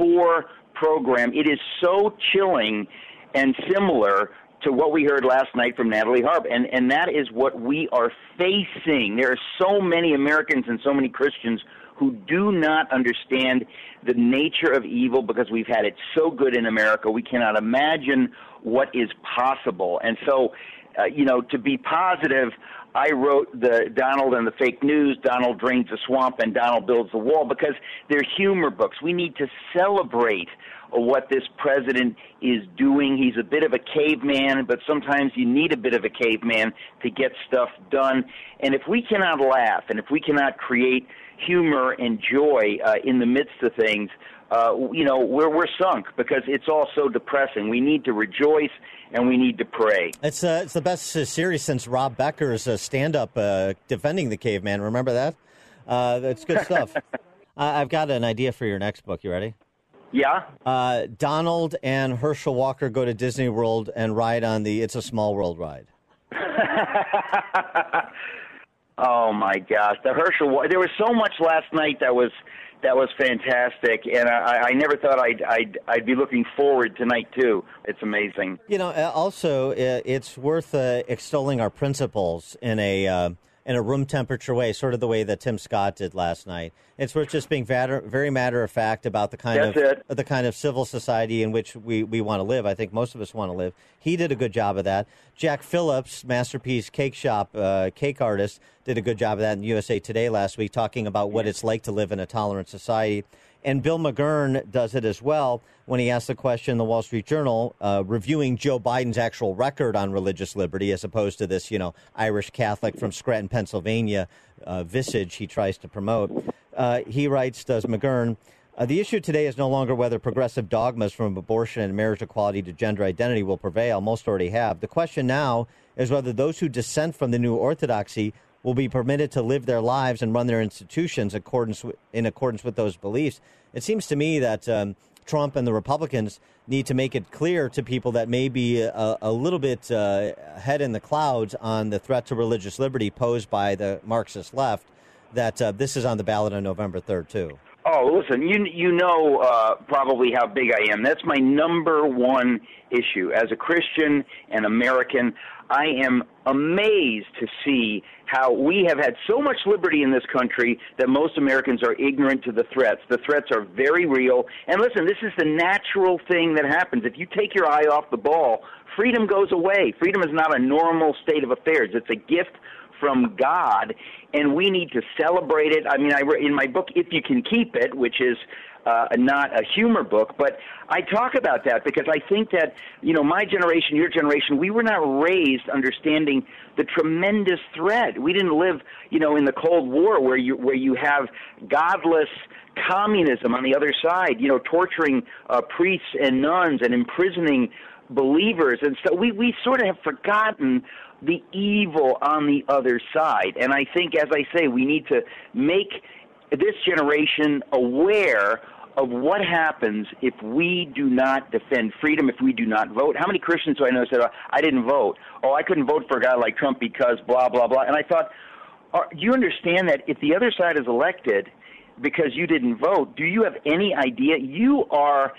T4 program. It is so chilling and similar to what we heard last night from Natalie Harp. And, and that is what we are facing. There are so many Americans and so many Christians who do not understand the nature of evil because we've had it so good in America. We cannot imagine what is possible. And so, uh, you know, to be positive, I wrote the Donald and the fake news, Donald drains the swamp, and Donald builds the wall because they're humor books. We need to celebrate what this president is doing. He's a bit of a caveman, but sometimes you need a bit of a caveman to get stuff done. And if we cannot laugh and if we cannot create humor and joy uh, in the midst of things, uh, you know, we're we're sunk because it's all so depressing. We need to rejoice and we need to pray. It's uh, it's the best uh, series since Rob Becker's uh, stand up uh, defending the caveman. Remember that? Uh, that's good stuff. I- I've got an idea for your next book. You ready? Yeah. Uh, Donald and Herschel Walker go to Disney World and ride on the It's a Small World ride. Oh my gosh, the Herschel. There was so much last night that was that was fantastic, and I, I never thought I'd, I'd I'd be looking forward tonight too. It's amazing. You know, uh, also uh, it's worth uh, extolling our principles in a uh, in a room temperature way, sort of the way that Tim Scott did last night. It's worth just being very matter of fact about the kind That's of the kind of civil society in which we, we want to live. I think most of us want to live. He did a good job of that. Jack Phillips, masterpiece cake shop uh, cake artist, did a good job of that in USA Today last week, talking about what it's like to live in a tolerant society. And Bill McGurn does it as well when he asked the question in the Wall Street Journal, uh, reviewing Joe Biden's actual record on religious liberty as opposed to this, you know, Irish Catholic from Scranton, Pennsylvania uh, visage he tries to promote. Uh, he writes, does McGurn, uh, the issue today is no longer whether progressive dogmas from abortion and marriage equality to gender identity will prevail. Most already have. The question now is whether those who dissent from the new orthodoxy will be permitted to live their lives and run their institutions accordance in accordance with those beliefs. It seems to me that um, Trump and the Republicans need to make it clear to people that may be a, a little bit uh, head in the clouds on the threat to religious liberty posed by the Marxist left that uh, this is on the ballot on November 3rd, too. Oh, listen, you you know uh, probably how big I am. That's my number one issue as a Christian and American. I am amazed to see how we have had so much liberty in this country that most Americans are ignorant to the threats. The threats are very real. And listen, this is the natural thing that happens. If you take your eye off the ball, freedom goes away. Freedom is not a normal state of affairs. It's a gift from God, and we need to celebrate it. I mean, I in my book, If You Can Keep It, which is uh, not a humor book, but I talk about that because I think that you know my generation, your generation, we were not raised understanding the tremendous threat. We didn't live, you know, in the Cold War where you where you have godless communism on the other side, you know, torturing uh, priests and nuns and imprisoning believers, and so we we sort of have forgotten the evil on the other side. And I think, as I say, we need to make this generation aware of what happens if we do not defend freedom, if we do not vote. How many Christians do I know said, oh, I didn't vote? Oh, I couldn't vote for a guy like Trump because blah, blah, blah. And I thought, do you understand that if the other side is elected because you didn't vote, do you have any idea? You are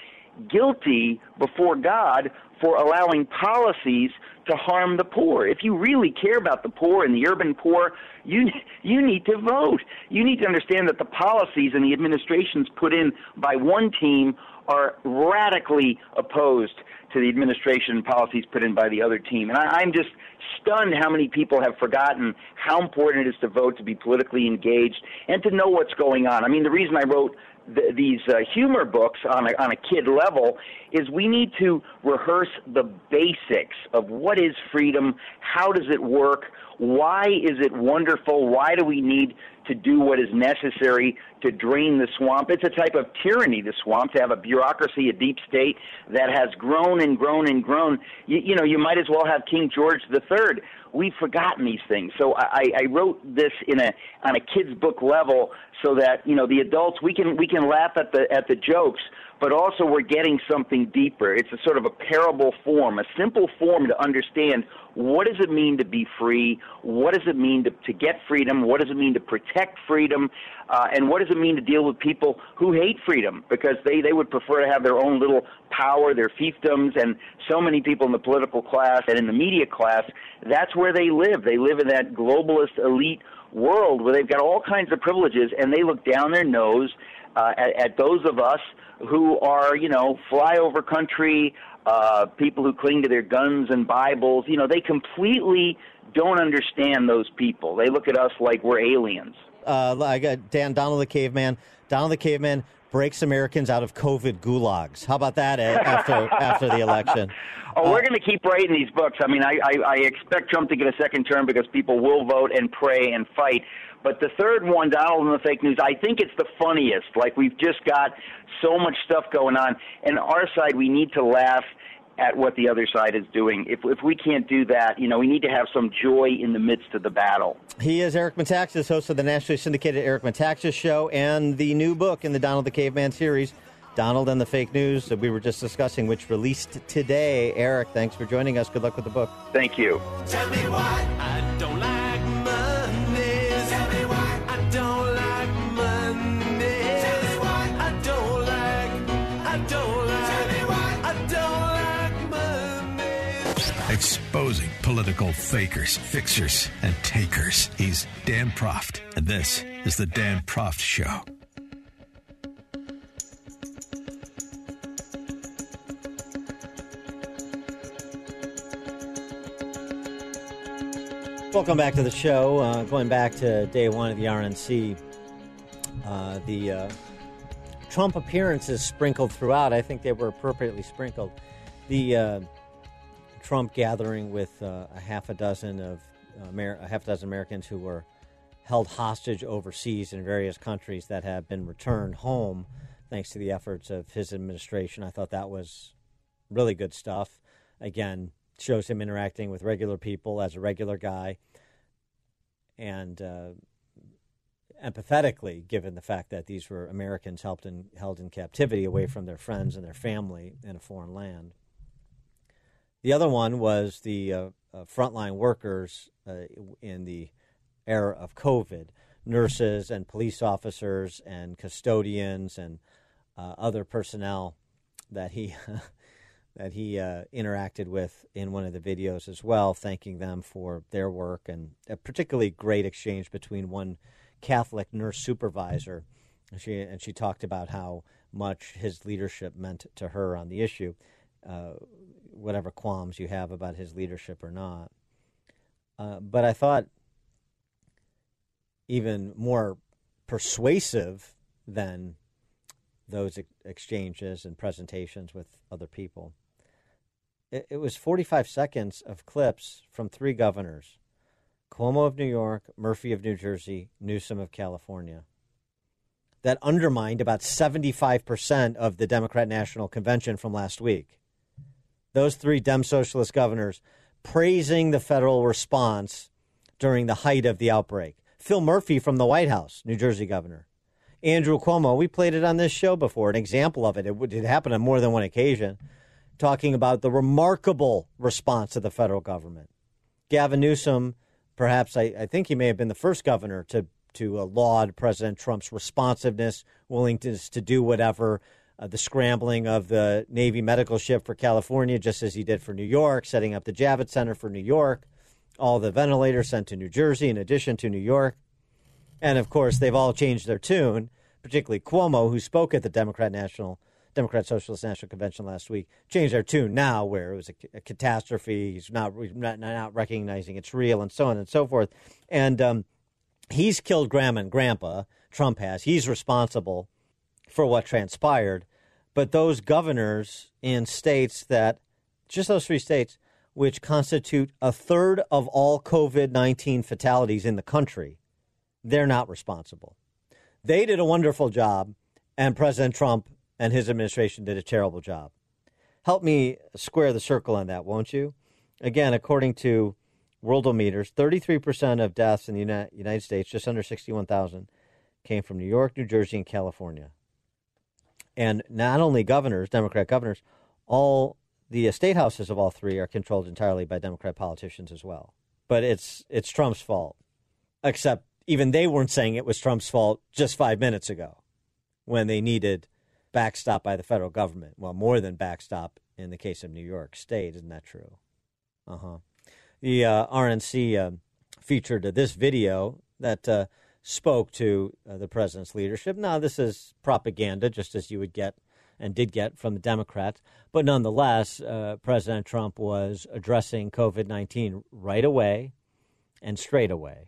guilty before God for allowing policies to harm the poor. If you really care about the poor and the urban poor, you you need to vote. You need to understand that the policies and the administrations put in by one team are radically opposed to the administration policies put in by the other team. And I, I'm just stunned how many people have forgotten how important it is to vote, to be politically engaged, and to know what's going on. I mean, the reason I wrote th- these uh, humor books on a, on a kid level is we need to rehearse the basics of what is freedom, how does it work, why is it wonderful, why do we need to do what is necessary to drain the swamp. It's a type of tyranny, the swamp, to have a bureaucracy, a deep state that has grown and grown and grown. You, you know, you might as well have King George III. We've forgotten these things. So I, I wrote this in a on a kid's book level so that you know the adults we can we can laugh at the at the jokes but also we're getting something deeper. It's a sort of a parable form, a simple form to understand what does it mean to be free, what does it mean to, to get freedom, what does it mean to protect freedom, uh, and what does it mean to deal with people who hate freedom because they, they would prefer to have their own little power, their fiefdoms, and so many people in the political class and in the media class, that's where they live. They live in that globalist elite world where they've got all kinds of privileges and they look down their nose uh, at, at those of us who are, you know, flyover country, uh, people who cling to their guns and Bibles. You know, they completely don't understand those people. They look at us like we're aliens. Uh, I got Dan Donald the Caveman. Donald the Caveman breaks Americans out of COVID gulags. How about that after after the election? Oh, we're going to keep writing these books. I mean, I, I, I expect Trump to get a second term because people will vote and pray and fight. But the third one, Donald and the fake news, I think it's the funniest. Like we've just got so much stuff going on, and our side we need to laugh at what the other side is doing. If if we can't do that, you know, we need to have some joy in the midst of the battle. He is Eric Metaxas, host of the nationally syndicated Eric Metaxas Show, and the new book in the Donald the Caveman series. Donald and the Fake News that we were just discussing, which released today. Eric, thanks for joining us. Good luck with the book. Thank you. Exposing political fakers, fixers, and takers. He's Dan Proft, and this is The Dan Proft Show. Welcome back to the show. Uh, going back to day one of the RNC, uh, the uh, Trump appearances sprinkled throughout. I think they were appropriately sprinkled. The uh, Trump gathering with uh, a half a dozen of Amer- a half a dozen Americans who were held hostage overseas in various countries that have been returned home, thanks to the efforts of his administration. I thought that was really good stuff. Again, shows him interacting with regular people as a regular guy and uh, empathetically, given the fact that these were Americans held in, held in captivity away from their friends and their family in a foreign land. The other one was the uh, uh, frontline workers uh, in the era of COVID nurses and police officers and custodians and uh, other personnel that he that he uh, interacted with in one of the videos as well, thanking them for their work and a particularly great exchange between one Catholic nurse supervisor. And she and she talked about how much his leadership meant to her on the issue, uh, whatever qualms you have about his leadership or not. Uh, but I thought even more persuasive than those ex- exchanges and presentations with other people it, it was 45 seconds of clips from three governors Cuomo of New York, Murphy of New Jersey, Newsom of California that undermined about 75% of the Democrat National Convention from last week. Those three Dem Socialist governors praising the federal response during the height of the outbreak. Phil Murphy from the White House, New Jersey governor. Andrew Cuomo, we played it on this show before, an example of it. It, it happened on more than one occasion talking about the remarkable response of the federal government. Gavin Newsom, perhaps I, I think he may have been the first governor to to uh, laud President Trump's responsiveness, willingness to do whatever, uh, the scrambling of the Navy medical ship for California, just as he did for New York, setting up the Javits Center for New York, all the ventilators sent to New Jersey in addition to New York. And of course, they've all changed their tune, particularly Cuomo, who spoke at the Democrat National Democrat Socialist National Convention last week, changed their tune now, where it was a, a catastrophe. He's not, not not recognizing it's real, and so on and so forth. And um, he's killed grandma and grandpa. Trump has. He's responsible for what transpired. But those governors in states that, just those three states, which constitute a third of all COVID 19 fatalities in the country, they're not responsible. They did a wonderful job, and President Trump and his administration did a terrible job. Help me square the circle on that, won't you? Again, according to Worldometers, 33% of deaths in the United States, just under 61,000, came from New York, New Jersey, and California. And not only governors, Democrat governors, all the state houses of all three are controlled entirely by Democrat politicians as well. But it's it's Trump's fault. Except even they weren't saying it was Trump's fault just five minutes ago when they needed backstop by the federal government. Well, more than backstop in the case of New York State. Isn't that true? Uh huh. The uh, RNC uh, featured this video that uh, spoke to uh, the president's leadership. Now, this is propaganda, just as you would get and did get from the Democrats. But nonetheless, uh, President Trump was addressing COVID 19 right away and straight away.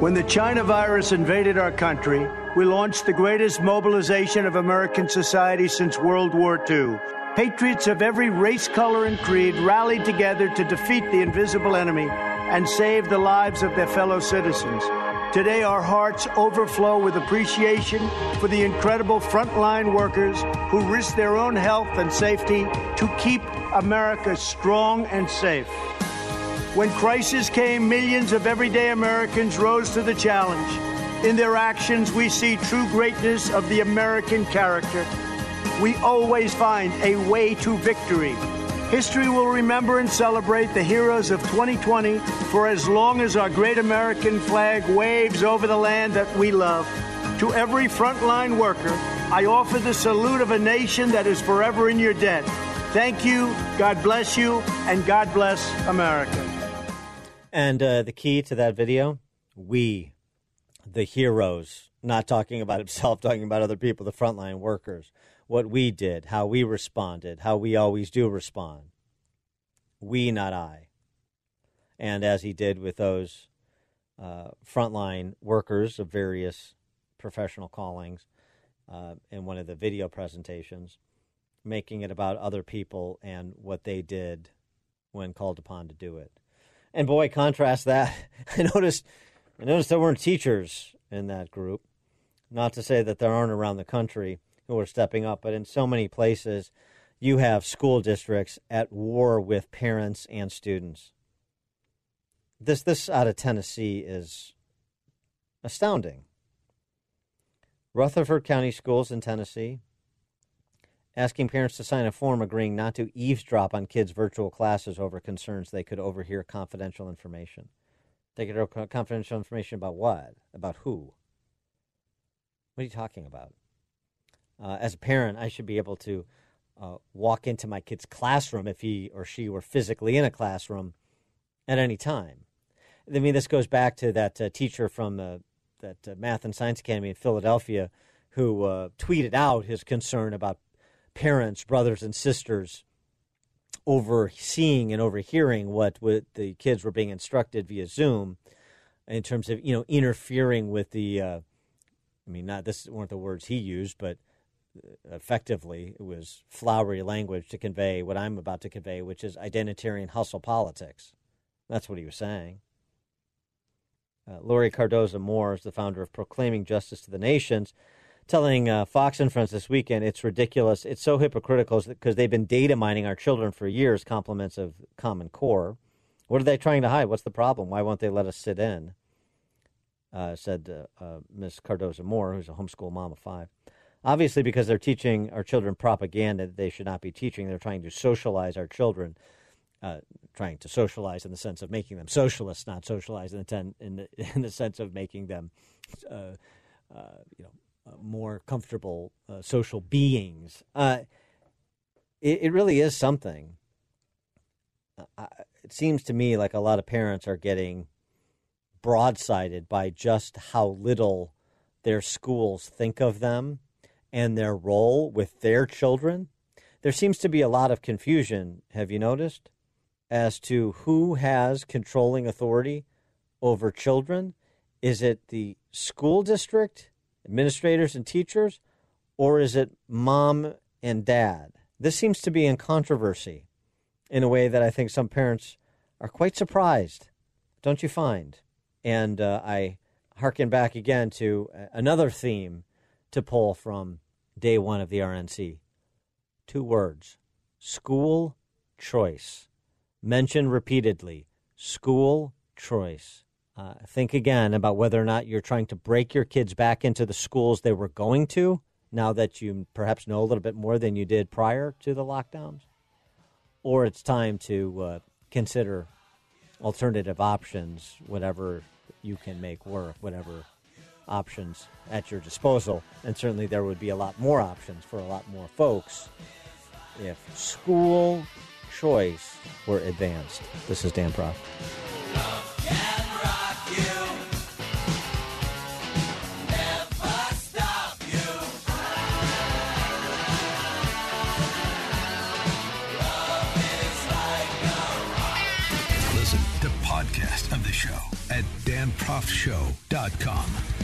When the China virus invaded our country, we launched the greatest mobilization of American society since World War II. Patriots of every race, color, and creed rallied together to defeat the invisible enemy and save the lives of their fellow citizens. Today, our hearts overflow with appreciation for the incredible frontline workers who risk their own health and safety to keep America strong and safe. When crisis came, millions of everyday Americans rose to the challenge. In their actions, we see true greatness of the American character. We always find a way to victory. History will remember and celebrate the heroes of 2020 for as long as our great American flag waves over the land that we love. To every frontline worker, I offer the salute of a nation that is forever in your debt. Thank you, God bless you, and God bless America. And uh, the key to that video we, the heroes, not talking about himself, talking about other people, the frontline workers what we did, how we responded, how we always do respond. We, not I. And as he did with those uh, frontline workers of various professional callings uh, in one of the video presentations, making it about other people and what they did when called upon to do it. And boy, contrast that. I noticed, I noticed there weren't teachers in that group. Not to say that there aren't around the country who are stepping up. But in so many places, you have school districts at war with parents and students. This this out of Tennessee is astounding. Rutherford County Schools in Tennessee asking parents to sign a form agreeing not to eavesdrop on kids' virtual classes over concerns they could overhear confidential information. They could overhear confidential information about what? About who? What are you talking about? Uh, as a parent, I should be able to uh, walk into my kid's classroom if he or she were physically in a classroom at any time. I mean, this goes back to that uh, teacher from the, that uh, Math and Science Academy in Philadelphia who uh, tweeted out his concern about parents, brothers, and sisters overseeing and overhearing what, what the kids were being instructed via Zoom in terms of you know interfering with the. Uh, I mean, not this weren't the words he used, but effectively it was flowery language to convey what I'm about to convey, which is identitarian hustle politics. That's what he was saying. Uh, Laurie Cardoza Moore is the founder of Proclaiming Justice to the Nations, telling uh, Fox and Friends this weekend it's ridiculous. It's so hypocritical because they've been data mining our children for years, compliments of Common Core. What are they trying to hide? What's the problem? Why won't they let us sit in? Uh, said uh, uh, Ms. Cardoza Moore, who's a homeschool mom of five obviously because they're teaching our children propaganda that they should not be teaching. They're trying to socialize our children, uh, trying to socialize in the sense of making them socialists, not socialize in the, ten, in the, in the sense of making them, uh, uh, you know, uh, more comfortable uh, social beings. Uh, it, it, really is something. it seems to me like a lot of parents are getting broadsided by just how little their schools think of them and their role with their children, there seems to be a lot of confusion, have you noticed, as to who has controlling authority over children. Is it the school district, administrators and teachers, or is it mom and dad? This seems to be in controversy in a way that I think some parents are quite surprised, don't you find? And uh, I harken back again to another theme to pull from day one of the RNC. Two words school choice. Mentioned repeatedly school choice. Uh, think again about whether or not you're trying to break your kids back into the schools they were going to now that you perhaps know a little bit more than you did prior to the lockdowns or it's time to uh, consider alternative options, whatever you can make work, whatever options at your disposal. And certainly there would be a lot more options for a lot more folks if school choice were advanced. This is Dan Proft. podcast of the show at danproftshow.com.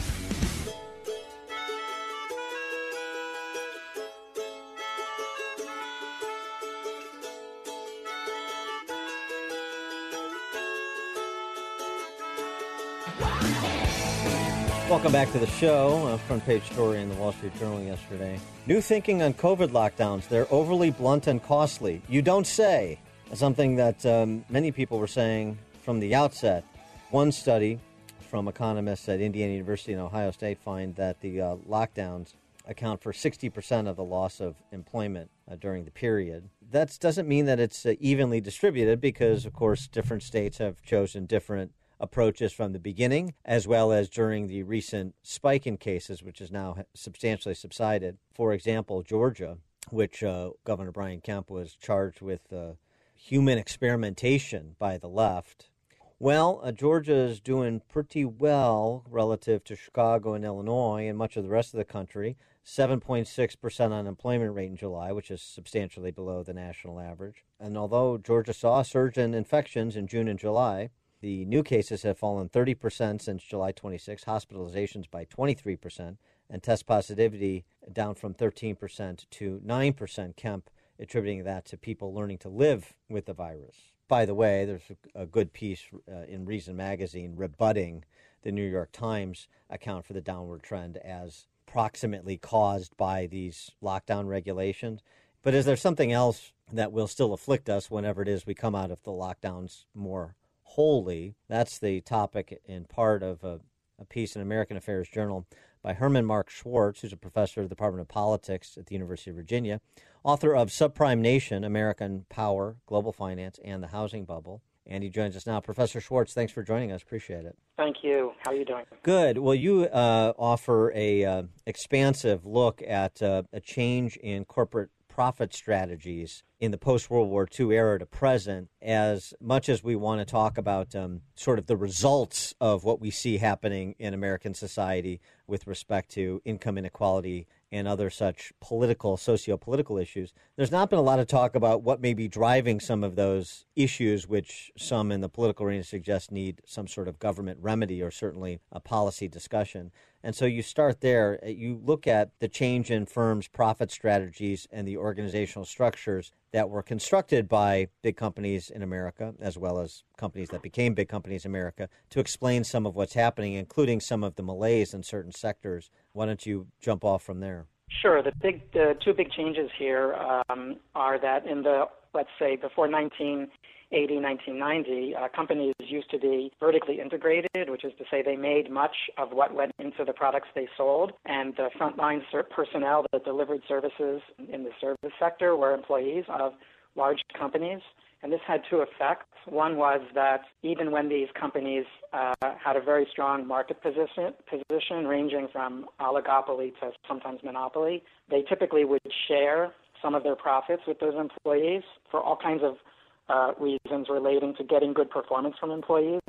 Welcome back to the show. A front page story in the Wall Street Journal yesterday. New thinking on COVID lockdowns. They're overly blunt and costly. You don't say. Something that um, many people were saying from the outset. One study from economists at Indiana University and Ohio State find that the uh, lockdowns account for 60% of the loss of employment uh, during the period. That doesn't mean that it's uh, evenly distributed because, of course, different states have chosen different approaches from the beginning, as well as during the recent spike in cases, which has now substantially subsided. For example, Georgia, which uh, Governor Brian Kemp was charged with uh, human experimentation by the left well, uh, Georgia is doing pretty well relative to Chicago and Illinois and much of the rest of the country. 7.6% unemployment rate in July, which is substantially below the national average. And although Georgia saw a surge in infections in June and July, the new cases have fallen 30% since July 26, hospitalizations by 23%, and test positivity down from 13% to 9%. Kemp attributing that to people learning to live with the virus by the way, there's a, good piece uh, in Reason magazine rebutting the New York Times account for the downward trend as proximately caused by these lockdown regulations. But is there something else that will still afflict us whenever it is we come out of the lockdowns more wholly? That's the topic in part of a, a piece in American Affairs Journal by Herman Mark Schwartz, who's a professor of the Department of Politics at the University of Virginia, author of Subprime Nation American Power, Global Finance, and the Housing Bubble. And he joins us now. Professor Schwartz, thanks for joining us. Appreciate it. Thank you. How are you doing? Good. Well, you uh, offer a uh, expansive look at uh, a change in corporate profit strategies in the post World War II era to present, as much as we want to talk about um, sort of the results of what we see happening in American society with respect to income inequality and other such political, socio political issues, there's not been a lot of talk about what may be driving some of those issues, which some in the political arena suggest need some sort of government remedy or certainly a policy discussion. And so you start there. Uh, you look at the change in firms' profit strategies and the organizational structures that were constructed by big companies in America, as well as companies that became big companies in America, to explain some of what's happening, including some of the malaise in certain sectors. Why don't you jump off from there? Sure. The big, the two big changes here um, are that in the let's say before 19 80, 1990, uh, companies used to be vertically integrated, which is to say they made much of what went into the products they sold, and the frontline personnel that delivered services in the service sector were employees of large companies. And this had two effects. One was that even when these companies uh, had a very strong market position, position, ranging from oligopoly to sometimes monopoly, they typically would share some of their profits with those employees for all kinds of uh, reasons relating to getting good performance from employees.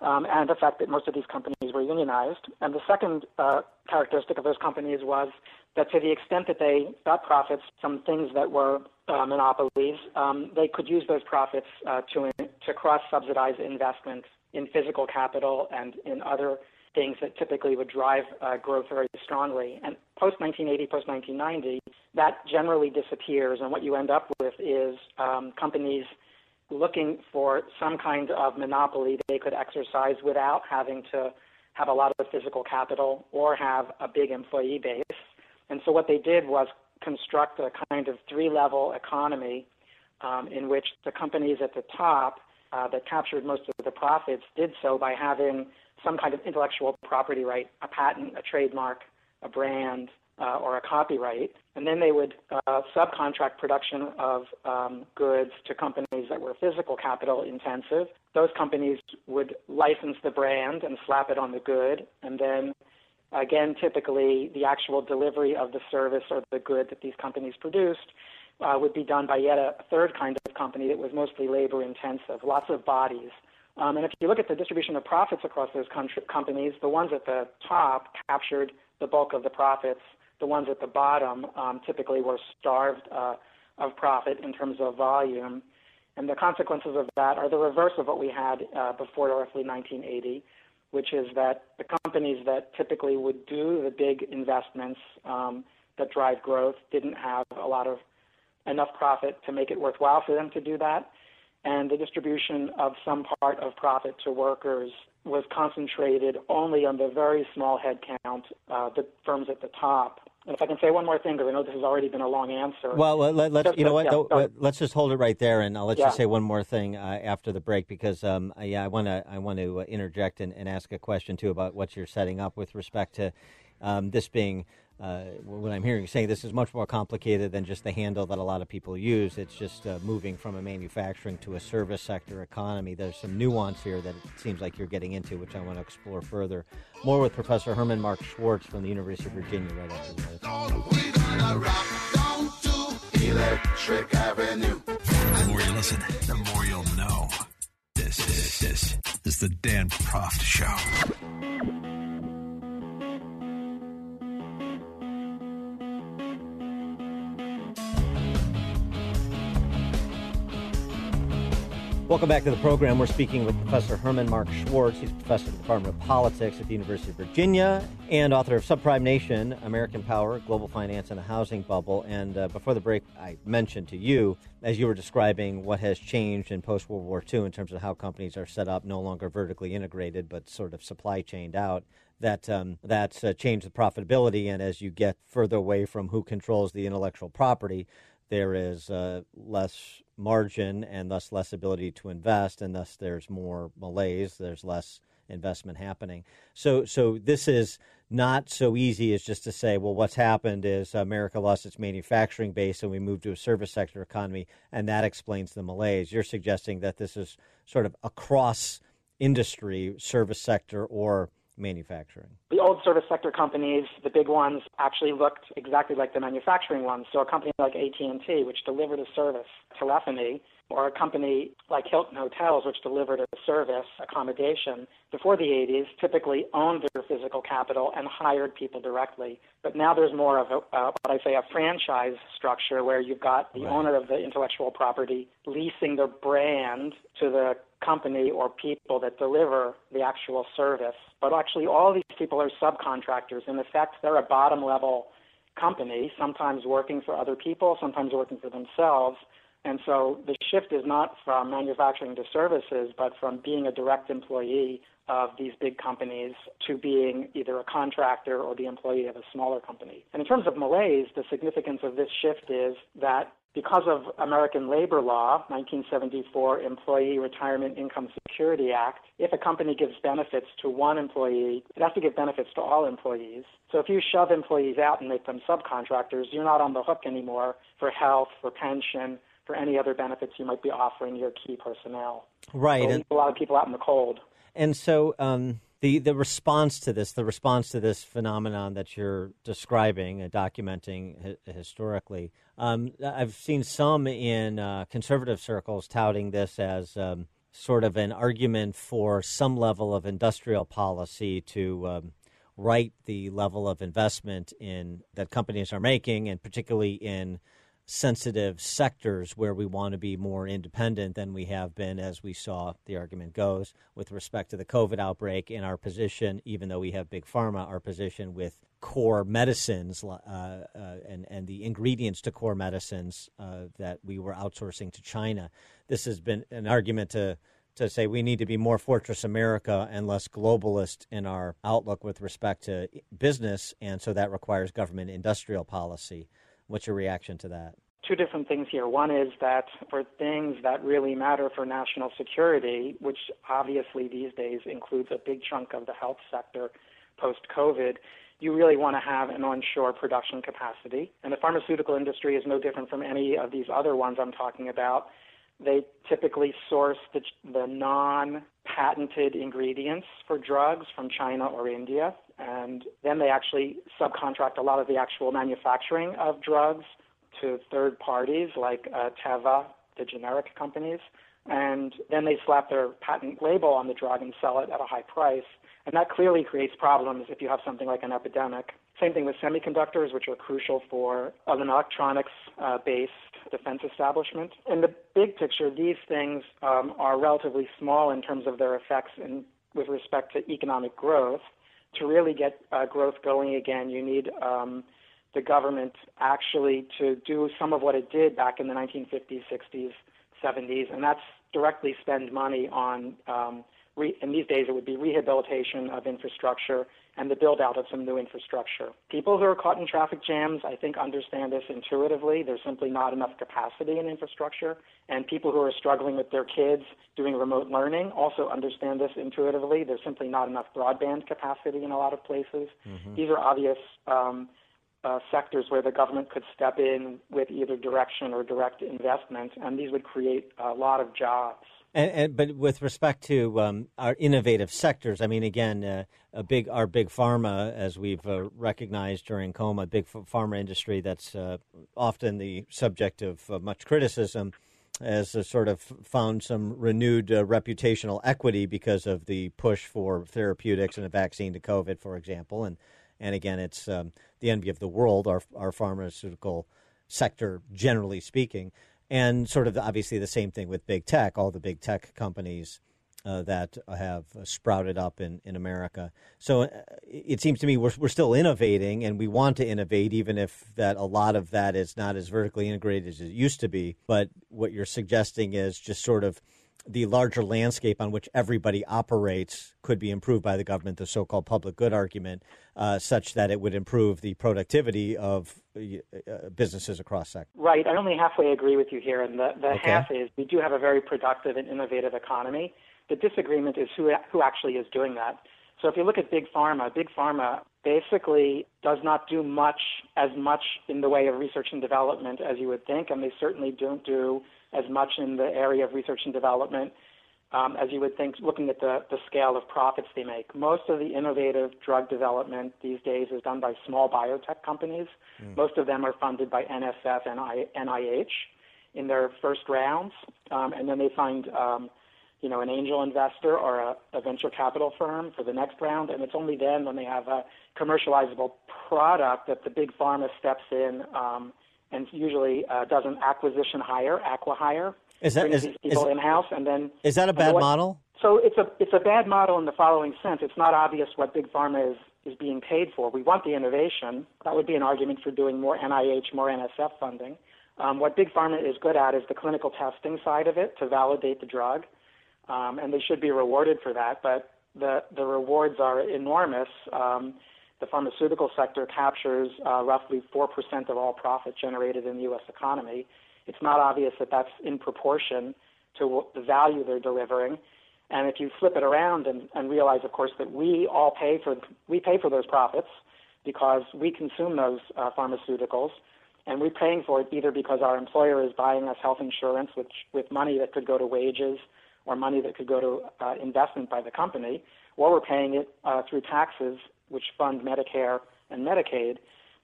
um, and the fact that most of these companies were unionized. And the second uh, characteristic of those companies was that to the extent that they got profits from things that were uh, monopolies, um, they could use those profits uh, to to cross subsidize investment in physical capital and in other things that typically would drive uh, growth very strongly. And post 1980, post 1990, that generally disappears, and what you end up with is um, companies looking for some kind of monopoly they could exercise without having to have a lot of physical capital or have a big employee base. And so what they did was construct a kind of three level economy um, in which the companies at the top uh, that captured most of the profits did so by having some kind of intellectual property right, a patent, a trademark, a brand, uh, or a copyright, and then they would uh, subcontract production of um, goods to companies that were physical capital intensive. Those companies would license the brand and slap it on the good, and then again, typically the actual delivery of the service or the good that these companies produced uh, would be done by yet a third kind of company that was mostly labor intensive, lots of bodies. Um, and if you look at the distribution of profits across those companies, the ones at the top captured the bulk of the profits the ones at the bottom um, typically were starved uh, of profit in terms of volume. And the consequences of that are the reverse of what we had uh, before roughly 1980, which is that the companies that typically would do the big investments um, that drive growth didn't have a lot of enough profit to make it worthwhile for them to do that. And the distribution of some part of profit to workers was concentrated only on the very small headcount, uh, the firms at the top. And if I can say one more thing, because I know this has already been a long answer. Well, let, us you know what? Yeah, let's just hold it right there, and I'll let yeah. you say one more thing uh, after the break, because um, yeah, I want to I want to uh, interject and, and, ask a question too about what you're setting up with respect to um, this being uh, what I'm hearing you saying, this is much more complicated than just the handle that a lot of people use. It's just uh, moving from a manufacturing to a service sector economy. There's some nuance here that it seems like you're getting into, which I want to explore further. More with Professor Herman Mark Schwartz from the University of Virginia right after this. The more you listen, the more you'll know. This, this, this is the Dan Proft Show. Welcome back to the program. We're speaking with Professor Herman Mark Schwartz. He's professor of the Department of Politics at the University of Virginia and author of Subprime Nation, American Power, Global Finance, and the Housing Bubble. And uh, before the break, I mentioned to you, as you were describing what has changed in post World War II in terms of how companies are set up, no longer vertically integrated, but sort of supply chained out, that um, that's uh, changed the profitability. And as you get further away from who controls the intellectual property, there is uh, less margin and thus less ability to invest, and thus there's more malaise. There's less investment happening. So, so this is not so easy as just to say, well, what's happened is America lost its manufacturing base and we moved to a service sector economy, and that explains the malaise. You're suggesting that this is sort of across industry, service sector, or manufacturing? The old service sector companies, the big ones, actually looked exactly like the manufacturing ones. So a company like AT&T, which delivered a service, telephony, or a company like Hilton Hotels, which delivered a service, accommodation, before the 80s typically owned their physical capital and hired people directly. But now there's more of a, uh, what I say, a franchise structure where you've got the right. owner of the intellectual property leasing the brand to the company or people that deliver the actual service. But actually, all these people are subcontractors. In effect, they're a bottom level company, sometimes working for other people, sometimes working for themselves. And so the shift is not from manufacturing to services, but from being a direct employee of these big companies to being either a contractor or the employee of a smaller company. And in terms of malaise, the significance of this shift is that because of American labor law, 1974 Employee Retirement Income Security Act, if a company gives benefits to one employee, it has to give benefits to all employees. So if you shove employees out and make them subcontractors, you're not on the hook anymore for health, for pension, for any other benefits you might be offering your key personnel. Right. So and a lot of people out in the cold. And so um, the the response to this, the response to this phenomenon that you're describing and documenting hi- historically, um, I've seen some in uh, conservative circles touting this as um, sort of an argument for some level of industrial policy to um, right the level of investment in that companies are making, and particularly in sensitive sectors where we want to be more independent than we have been, as we saw the argument goes with respect to the COVID outbreak. In our position, even though we have big pharma, our position with core medicines uh, uh, and and the ingredients to core medicines uh, that we were outsourcing to China. This has been an argument to to say we need to be more fortress America and less globalist in our outlook with respect to business, and so that requires government industrial policy. What's your reaction to that? Two different things here. One is that for things that really matter for national security, which obviously these days includes a big chunk of the health sector post COVID, you really want to have an onshore production capacity. And the pharmaceutical industry is no different from any of these other ones I'm talking about. They typically source the, the non patented ingredients for drugs from China or India, and then they actually subcontract a lot of the actual manufacturing of drugs to third parties like uh, Teva, the generic companies, and then they slap their patent label on the drug and sell it at a high price. And that clearly creates problems if you have something like an epidemic. Same thing with semiconductors, which are crucial for an electronics uh, based defense establishment. In the big picture, these things um, are relatively small in terms of their effects in, with respect to economic growth. To really get uh, growth going again, you need um, the government actually to do some of what it did back in the 1950s, 60s, 70s, and that's directly spend money on, um, re- in these days it would be rehabilitation of infrastructure and the build out of some new infrastructure. People who are caught in traffic jams, I think, understand this intuitively. There's simply not enough capacity in infrastructure. And people who are struggling with their kids doing remote learning also understand this intuitively. There's simply not enough broadband capacity in a lot of places. Mm-hmm. These are obvious. Um, uh, sectors where the government could step in with either direction or direct investment, and these would create a lot of jobs. And, and, but with respect to um, our innovative sectors, I mean, again, uh, a big our big pharma, as we've uh, recognized during coma, big pharma industry that's uh, often the subject of uh, much criticism, has uh, sort of found some renewed uh, reputational equity because of the push for therapeutics and a vaccine to COVID, for example, and and again, it's um, the envy of the world, our our pharmaceutical sector, generally speaking and sort of obviously the same thing with big tech, all the big tech companies uh, that have sprouted up in, in America. So uh, it seems to me we're, we're still innovating and we want to innovate, even if that a lot of that is not as vertically integrated as it used to be. But what you're suggesting is just sort of the larger landscape on which everybody operates could be improved by the government, the so called public good argument, uh, such that it would improve the productivity of uh, businesses across sectors. Right. I only halfway agree with you here. And the, the okay. half is we do have a very productive and innovative economy. The disagreement is who, who actually is doing that. So if you look at Big Pharma, Big Pharma basically does not do much, as much in the way of research and development as you would think, and they certainly don't do as much in the area of research and development um, as you would think, looking at the, the scale of profits they make. Most of the innovative drug development these days is done by small biotech companies. Mm. Most of them are funded by NSF and NIH in their first rounds, um, and then they find um, you know, an angel investor or a, a venture capital firm for the next round, and it's only then when they have a commercializable product that the big pharma steps in um, and usually uh, does an acquisition hire, acqui-hire, is that is, people in house, and then is that a bad what, model? So it's a it's a bad model in the following sense. It's not obvious what big pharma is is being paid for. We want the innovation. That would be an argument for doing more NIH, more NSF funding. Um, what big pharma is good at is the clinical testing side of it to validate the drug, um, and they should be rewarded for that. But the the rewards are enormous. Um, the pharmaceutical sector captures uh, roughly 4% of all profit generated in the U.S. economy. It's not obvious that that's in proportion to the value they're delivering. And if you flip it around and, and realize, of course, that we all pay for we pay for those profits because we consume those uh, pharmaceuticals, and we're paying for it either because our employer is buying us health insurance, which with money that could go to wages or money that could go to uh, investment by the company, or we're paying it uh, through taxes which fund Medicare and Medicaid.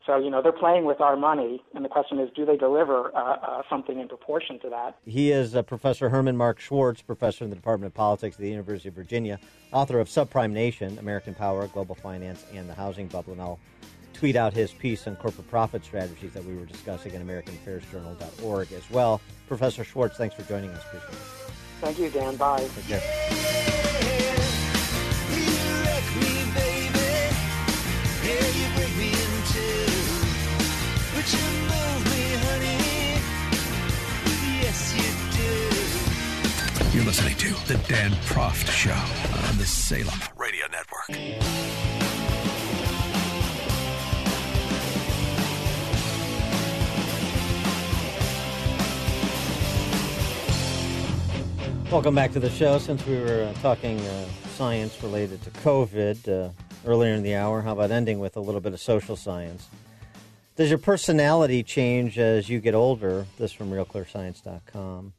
So, you know, they're playing with our money, and the question is, do they deliver uh, uh, something in proportion to that? He is uh, Professor Herman Mark Schwartz, professor in the Department of Politics at the University of Virginia, author of Subprime Nation, American Power, Global Finance, and the Housing Bubble. And I'll tweet out his piece on corporate profit strategies that we were discussing at AmericanAffairsJournal.org as well. Professor Schwartz, thanks for joining us. Appreciate it. Thank you, Dan. Bye. Take care. You're listening to The Dan Proft Show on the Salem Radio Network. Welcome back to the show. Since we were uh, talking uh, science related to COVID uh, earlier in the hour, how about ending with a little bit of social science? Does your personality change as you get older? This from RealClearScience.com.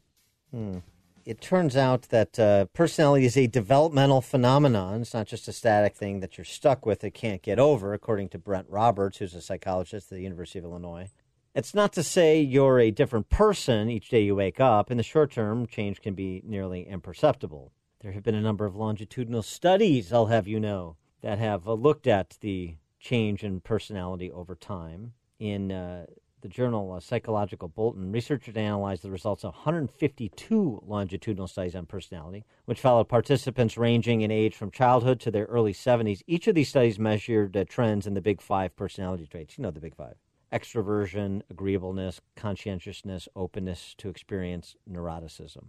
Hmm. It turns out that uh, personality is a developmental phenomenon. It's not just a static thing that you're stuck with and can't get over, according to Brent Roberts, who's a psychologist at the University of Illinois. It's not to say you're a different person each day you wake up. In the short term, change can be nearly imperceptible. There have been a number of longitudinal studies, I'll have you know, that have uh, looked at the change in personality over time. In uh, the journal uh, Psychological Bulletin, researchers analyzed the results of 152 longitudinal studies on personality, which followed participants ranging in age from childhood to their early 70s. Each of these studies measured uh, trends in the big five personality traits. You know the big five extroversion, agreeableness, conscientiousness, openness to experience, neuroticism.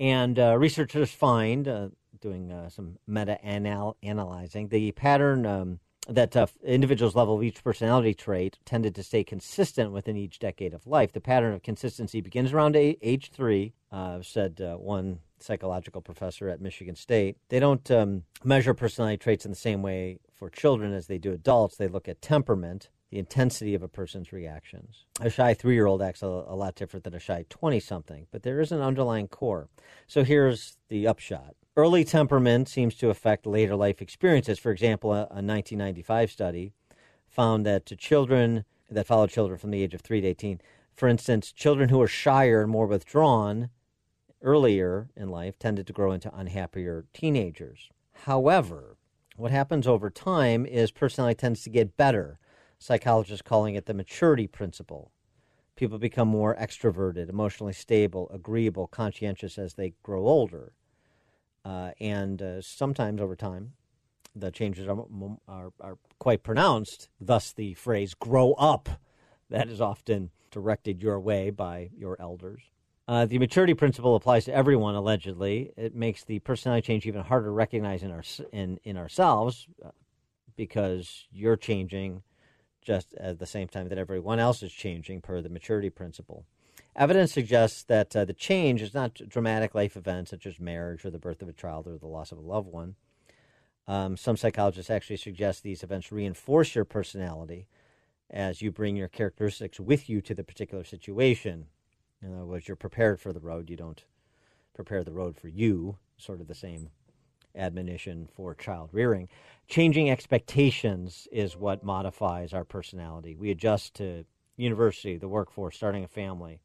And uh, researchers find, uh, doing uh, some meta analyzing, the pattern um, that uh, individuals' level of each personality trait tended to stay consistent within each decade of life. The pattern of consistency begins around age three, uh, said uh, one psychological professor at Michigan State. They don't um, measure personality traits in the same way for children as they do adults. They look at temperament the intensity of a person's reactions. A shy three year old acts a, a, lot different than a shy 20 something, but there is an underlying core. So here's the upshot. Early temperament seems to affect later life experiences. For example, a, a 1995 study found that to children that followed children from the age of 3 to 18, for instance, children who are shyer and more withdrawn earlier in life tended to grow into unhappier teenagers. However, what happens over time is personality tends to get better psychologists calling it the maturity principle. People become more extroverted, emotionally stable, agreeable, conscientious as they grow older. Uh, and uh, sometimes over time, the changes are, are, are quite pronounced, thus, the phrase grow up that is often directed your way by your elders. Uh, the maturity principle applies to everyone, allegedly. It makes the personality change even harder to recognize in, our, in, in ourselves uh, because you're changing just at the same time that everyone else is changing per the maturity principle. Evidence suggests that uh, the change is not dramatic life events such as marriage or the birth of a child or the loss of a loved one. Um, some psychologists actually suggest these events reinforce your personality as you bring your characteristics with you to the particular situation. In other words, you're prepared for the road. You don't prepare the road for you, sort of the same admonition for child rearing. Changing expectations is what modifies our personality. We adjust to university, the workforce, starting a family.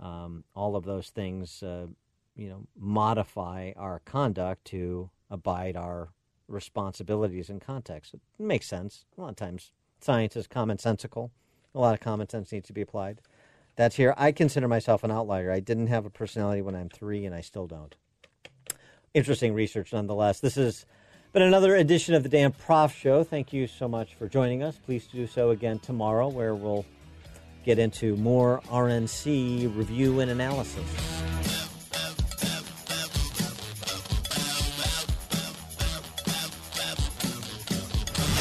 Um, all of those things, uh, you know, modify our conduct to abide our responsibilities and context. It makes sense. A lot of times, science is commonsensical. A lot of common sense needs to be applied. That's here. I consider myself an outlier. I didn't have a personality when I'm three, and I still don't interesting research nonetheless. This has been another edition of the Dan Proft Show. Thank you so much for joining us. Please do so again tomorrow, where we'll get into more RNC review and analysis.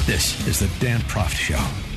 This is the Dan Proft Show.